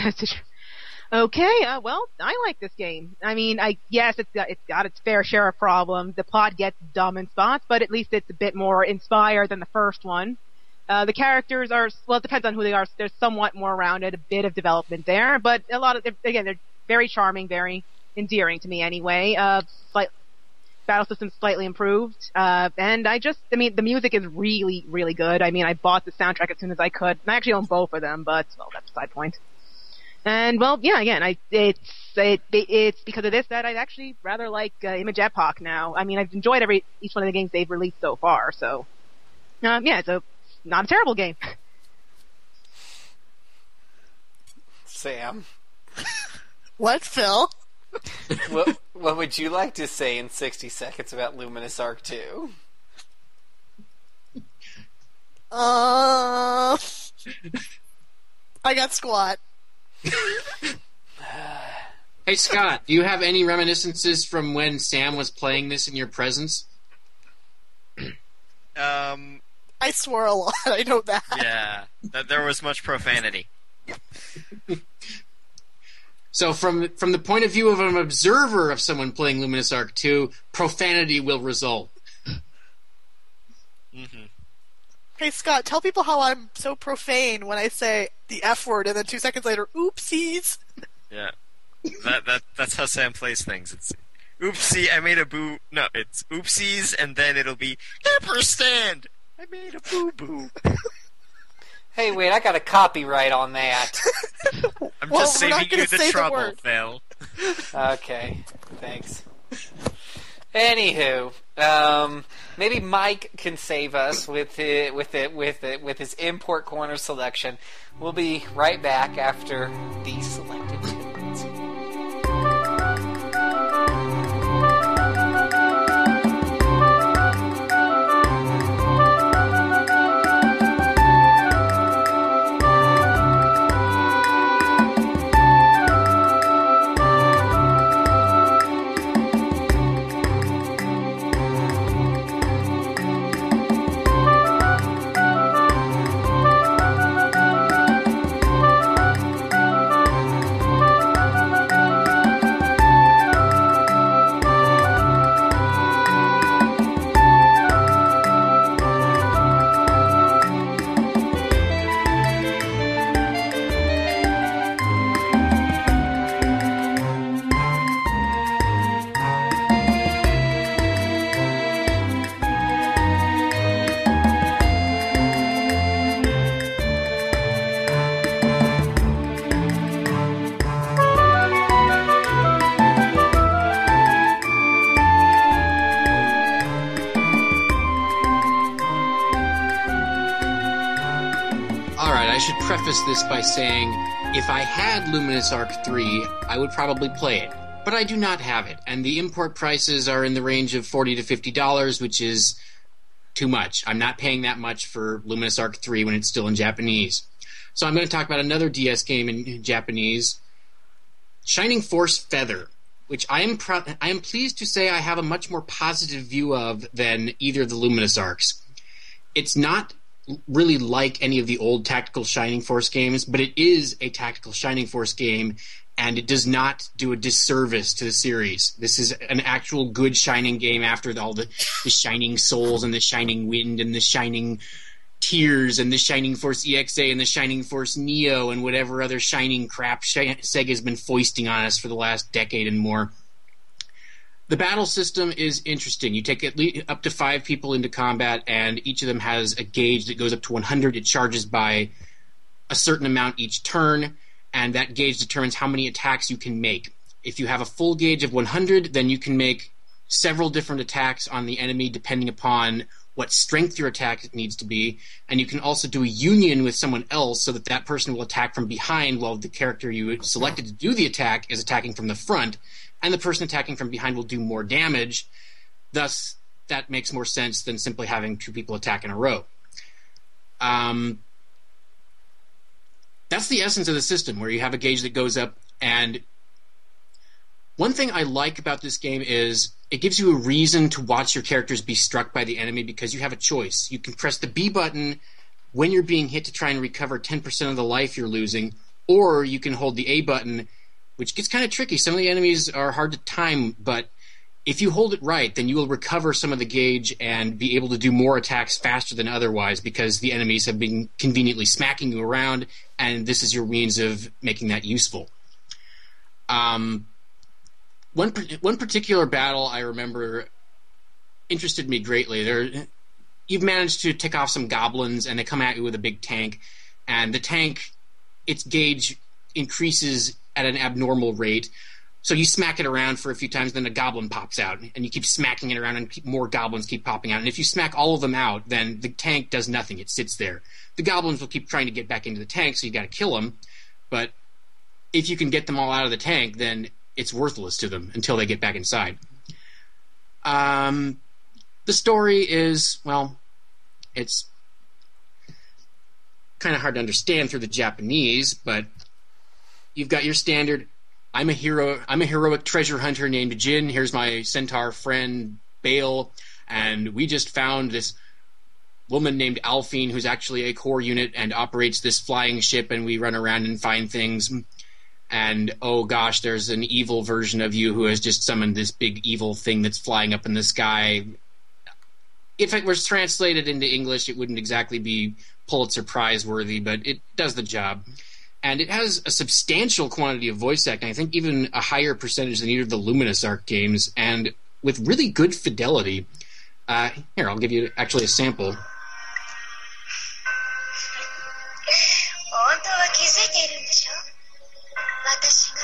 okay, uh, well, I like this game. I mean, I yes, it's got, it's got its fair share of problems. The plot gets dumb in spots, but at least it's a bit more inspired than the first one. Uh, the characters are well, it depends on who they are. They're somewhat more rounded, a bit of development there, but a lot of again, they're very charming, very endearing to me anyway. Uh, slight, battle system slightly improved, uh, and I just, I mean, the music is really, really good. I mean, I bought the soundtrack as soon as I could. I actually own both of them, but well, that's a side point. And well, yeah, again, I it's it, it's because of this that I actually rather like uh, Image Epoch now. I mean, I've enjoyed every each one of the games they've released so far, so um, yeah, it's a not a terrible game. Sam, What, Phil? what, what would you like to say in 60 seconds about Luminous Arc 2? Uh, I got squat. Hey, Scott, do you have any reminiscences from when Sam was playing this in your presence? Um, I swore a lot. I know that. yeah, that there was much profanity. So, from from the point of view of an observer of someone playing Luminous Arc 2, profanity will result. Mm-hmm. Hey, Scott, tell people how I'm so profane when I say the F word and then two seconds later, oopsies. Yeah, that that that's how Sam plays things. It's oopsie, I made a boo. No, it's oopsies, and then it'll be ampersand. I made a boo boo. Hey, wait, I got a copyright on that. I'm Well, just we're saving you the say the trouble, word. Phil. Okay, thanks. Anywho, um, maybe Mike can save us with it, with it, with it, with his import corner selection. We'll be right back after these selected tidbits. Preface this by saying if I had Luminous Arc 3, I would probably play it. But I do not have it, and the import prices are in the range of 40 to $50, which is too much. I'm not paying that much for Luminous Arc 3 when it's still in Japanese. So I'm going to talk about another DS game in Japanese, Shining Force Feather, which I am proud, I am pleased to say I have a much more positive view of than either of the Luminous Arcs. It's not really like any of the old tactical Shining Force games, but it is a tactical Shining Force game, and it does not do a disservice to the series. This is an actual good Shining game after all the, the Shining Souls and the Shining Wind and the Shining Tears and the Shining Force EXA and the Shining Force Neo and whatever other Shining crap Sega's been foisting on us for the last decade and more. The battle system is interesting. You take at least up to five people into combat, and each of them has a gauge that goes up to 100. It charges by a certain amount each turn, and that gauge determines how many attacks you can make. If you have a full gauge of 100, then you can make several different attacks on the enemy depending upon what strength your attack needs to be, and you can also do a union with someone else so that that person will attack from behind while the character you selected to do the attack is attacking from the front, and the person attacking from behind will do more damage. Thus, that makes more sense than simply having two people attack in a row. Um, that's the essence of the system, where you have a gauge that goes up. And one thing I like about this game is it gives you a reason to watch your characters be struck by the enemy because you have a choice. You can press the B button when you're being hit to try and recover 10% of the life you're losing, or you can hold the A button, which gets kind of tricky. Some of the enemies are hard to time, but if you hold it right, then you will recover some of the gauge and be able to do more attacks faster than otherwise because the enemies have been conveniently smacking you around, and this is your means of making that useful. Um, one one particular battle I remember interested me greatly. There, you've managed to tick off some goblins, and they come at you with a big tank, and the tank, its gauge increases at an abnormal rate. So you smack it around for a few times, then a goblin pops out, and you keep smacking it around, and more goblins keep popping out. And if you smack all of them out, then the tank does nothing; it sits there. The goblins will keep trying to get back into the tank, so you got to kill them. But if you can get them all out of the tank, then it's worthless to them until they get back inside. Um, the story is well, it's kind of hard to understand through the Japanese, but you've got your standard. I'm a hero. I'm a heroic treasure hunter named Jin. Here's my centaur friend Bale, and we just found this woman named Alphine who's actually a core unit and operates this flying ship, and we run around and find things. And oh gosh, there's an evil version of you who has just summoned this big evil thing that's flying up in the sky. If it was translated into English, it wouldn't exactly be Pulitzer Prize worthy, but it does the job And it has a substantial quantity of voice acting. I think even a higher percentage than either of the Luminous Arc games, and with really good fidelity. Uh, here, I'll give you actually a sample. 本当は気づいているんでしょ私が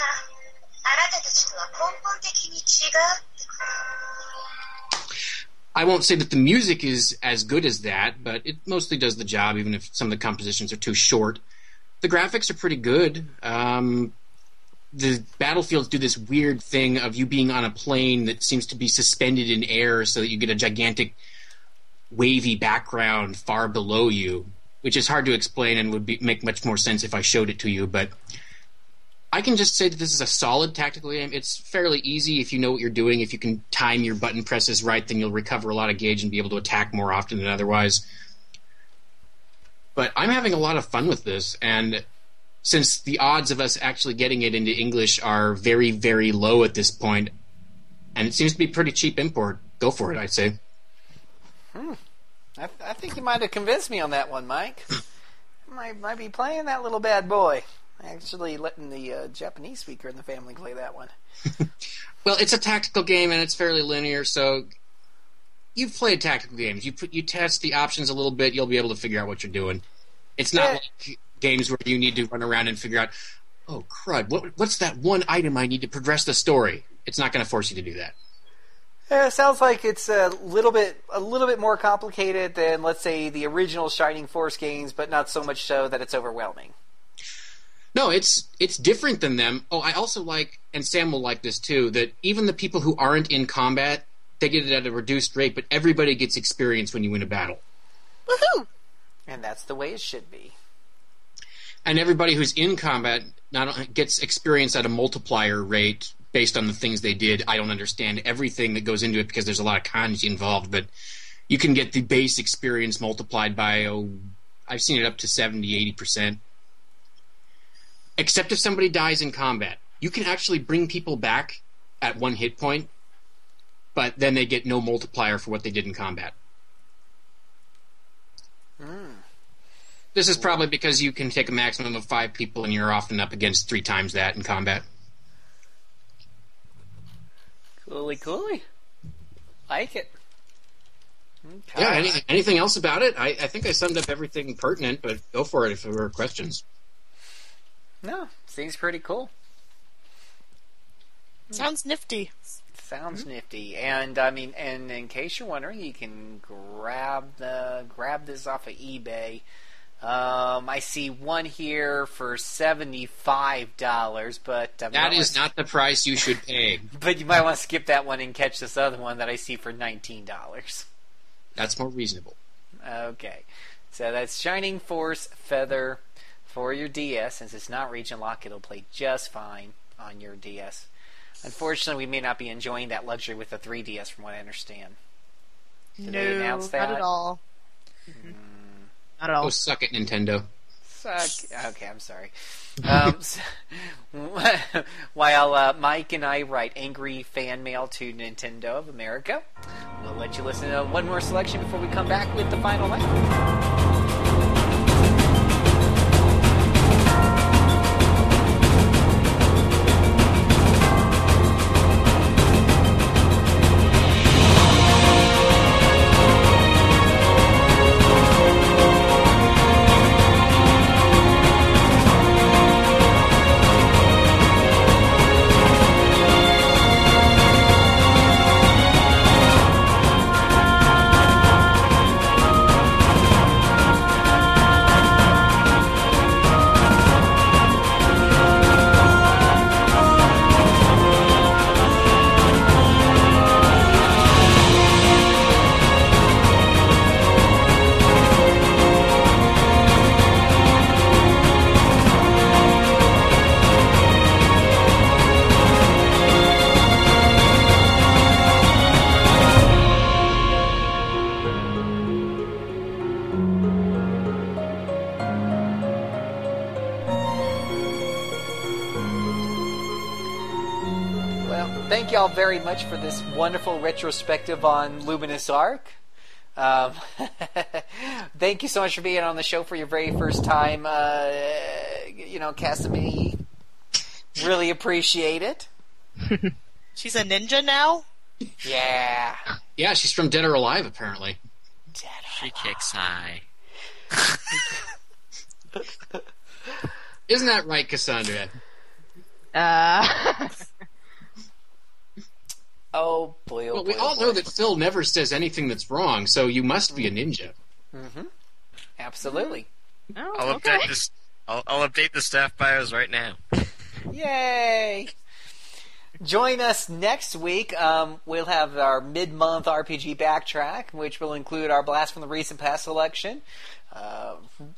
あなたたちとは根本的に違うってこと I won't say that the music is as good as that, but it mostly does the job, even if some of the compositions are too short. The graphics are pretty good. Um, the battlefields do this weird thing of you being on a plane that seems to be suspended in air so that you get a gigantic wavy background far below you, which is hard to explain and would be, make much more sense if I showed it to you, but I can just say that this is a solid tactical game. It's fairly easy if you know what you're doing. If you can time your button presses right, then you'll recover a lot of gauge and be able to attack more often than otherwise. But I'm having a lot of fun with this, and since the odds of us actually getting it into English are very, very low at this point, and it seems to be pretty cheap import, go for it, I'd say. Hmm. I, I think you might have convinced me on that one, Mike. might might be playing that little bad boy. Actually, letting the uh, Japanese speaker in the family play that one. Well, it's a tactical game and it's fairly linear, so you've played tactical games. You put you test the options a little bit, you'll be able to figure out what you're doing. It's not Yeah. like games where you need to run around and figure out, oh crud, what, what's that one item I need to progress the story? It's not going to force you to do that. Yeah, it sounds like it's a little bit a little bit more complicated than let's say the original Shining Force games, but not so much so that it's overwhelming. No, it's it's different than them. Oh, I also like, and Sam will like this too, that even the people who aren't in combat, they get it at a reduced rate, but everybody gets experience when you win a battle. Woohoo! And that's the way it should be. and everybody who's in combat not only gets experience at a multiplier rate based on the things they did. I don't understand everything that goes into it because there's a lot of kanji involved, but you can get the base experience multiplied by oh, I've seen it up to 70, 80 percent. Except if somebody dies in combat, you can actually bring people back at one hit point, but then they get no multiplier for what they did in combat. Hmm. This is probably because you can take a maximum of five people, and you're often up against three times that in combat. Coolly, coolly. Like it. Okay. Yeah. Any, anything else about it? I, I think I summed up everything pertinent, but go for it if there were questions. No, seems pretty cool. Sounds nifty. Sounds nifty, and I mean, and in case you're wondering, you can grab the grab this off of eBay. Um, I see one here for seventy five dollars, but um, That you not the price you should pay. But you might want to skip that one and catch this other one that I see for nineteen dollars. That's more reasonable. Okay, so that's Shining Force Feather for your DS. Since it's not region lock, it'll play just fine on your DS. Unfortunately, we may not be enjoying that luxury with the 3DS, from what I understand. Did no, they announce that? not at all. Not at all. Oh, suck it, Nintendo. Suck. Okay, I'm sorry. Um, so- while uh, Mike and I write angry fan mail to Nintendo of America, we'll let you listen to one more selection before we come back with the final line. Thank y'all very much for this wonderful retrospective on Luminous Arc. Um, thank you so much for being on the show for your very first time. Uh, you know, Casamini, really appreciate it. She's a ninja now? Yeah. Yeah, she's from Dead or Alive, apparently. Dead She kicks high. Isn't that right, Cassandra? Uh, oh boy! Oh well, we boy, all oh know that Phil never says anything that's wrong, so you must be a ninja. Mm-hmm. Absolutely. Oh, I'll update this. I'll, I'll update the staff bios right now. Yay! Join us next week. Um, we'll have our mid-month RPG backtrack, which will include our blast from the recent past selection. Uh,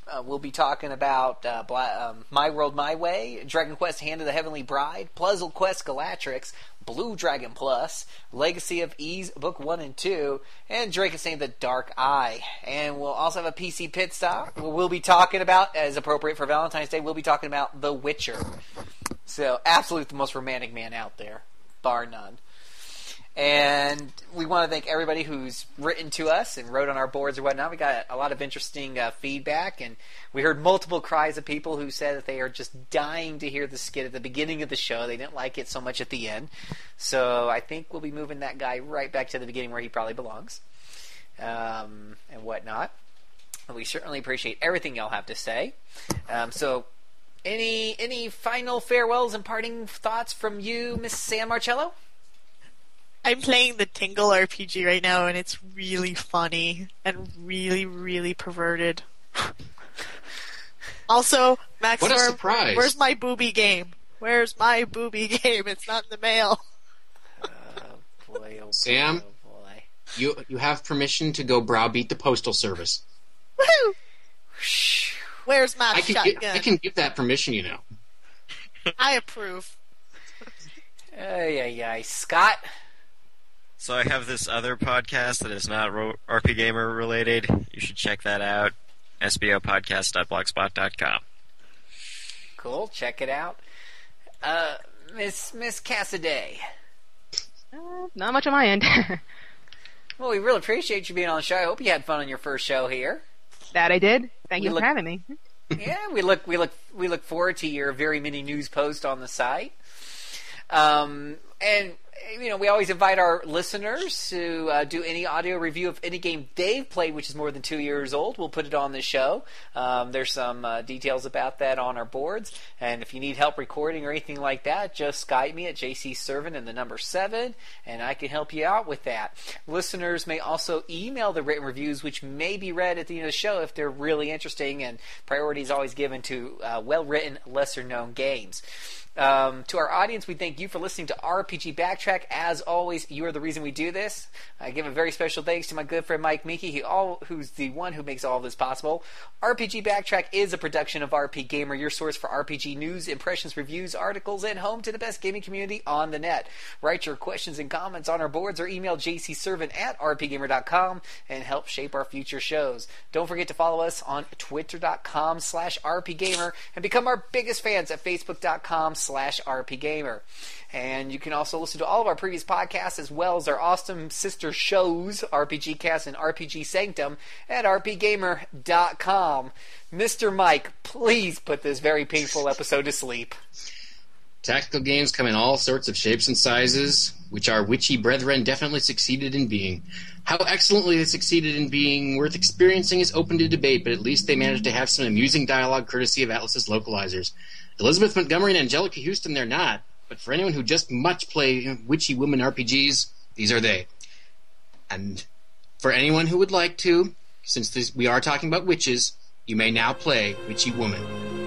uh, we'll be talking about uh, Bla- um, My World My Way, Dragon Quest: Hand of the Heavenly Bride, Puzzle Quest Galactrix, Blue Dragon Plus, Legacy of Ys Book One and Two, and Drakensang: The Dark Eye. And we'll also have a PC pit stop. We'll be talking about, as appropriate for Valentine's Day, we'll be talking about The Witcher. So, absolutely the most romantic man out there, bar none. And we want to thank everybody who's written to us and wrote on our boards or whatnot. We got a lot of interesting uh, feedback, and we heard multiple cries of people who said that they are just dying to hear the skit at the beginning of the show. They didn't like it so much at the end. So I think we'll be moving that guy right back to the beginning where he probably belongs, um, and whatnot. We certainly appreciate everything y'all have to say. Um, so, any any final farewells and parting thoughts from you, Miss Sam Marcello? I'm playing the Tingle RPG right now, and it's really funny and really, really perverted. also, Max, What a Worm, surprise. where's my booby game? Where's my booby game? It's not in the mail. Oh, boy, oh Sam, oh, you you have permission to go browbeat the postal service. Woo! Where's my I can, gi- shotgun? I can give that permission, you know. I approve. Ay, ay, ay. Scott? So I have this other podcast that is not ro- RP Gamer related. You should check that out. sbopodcast.blogspot.com. Cool. Check it out. Uh, Miss Miss Cassidy. Uh, not much on my end. Well, we really appreciate you being on the show. I hope you had fun on your first show here. That I did. Thank We you look- for having me. yeah, we look we look we look forward to your very many news posts on the site. Um, and you know, we always invite our listeners to uh, do any audio review of any game they've played, which is more than two years old. We'll put it on the show. Um, there's some uh, details about that on our boards. And if you need help recording or anything like that, just Skype me at JC Servant and the number seven, and I can help you out with that. Listeners may also email the written reviews, which may be read at the end of the show if they're really interesting. And priority is always given to uh, well-written, lesser-known games. Um, to our audience, we thank you for listening to RPG Backtrack. As always, you are the reason we do this. I give a very special thanks to my good friend Mike Moehnke, who all, who's the one who makes all of this possible. RPG Backtrack is a production of RP Gamer, your source for RPG news, impressions, reviews, articles, and home to the best gaming community on the net. Write your questions and comments on our boards or email jcservant at rpgamer.com and help shape our future shows. Don't forget to follow us on twitter.com slash rpgamer and become our biggest fans at facebook.com rpgamer. And you can also listen to all of our previous podcasts as well as our awesome sister shows, RPG Cast and RPG Sanctum, at rpgamer.com. Mr. Mike, please put this very painful episode to sleep. Tactical games come in all sorts of shapes and sizes, which our witchy brethren definitely succeeded in being. How excellently they succeeded in being worth experiencing is open to debate, but at least they managed to have some amusing dialogue courtesy of Atlus's localizers. Elizabeth Montgomery and Anjelica Huston, they're not, but for anyone who just much play witchy woman RPGs, these are they. And for anyone who would like to, since this, we are talking about witches, you may now play Witchy Woman.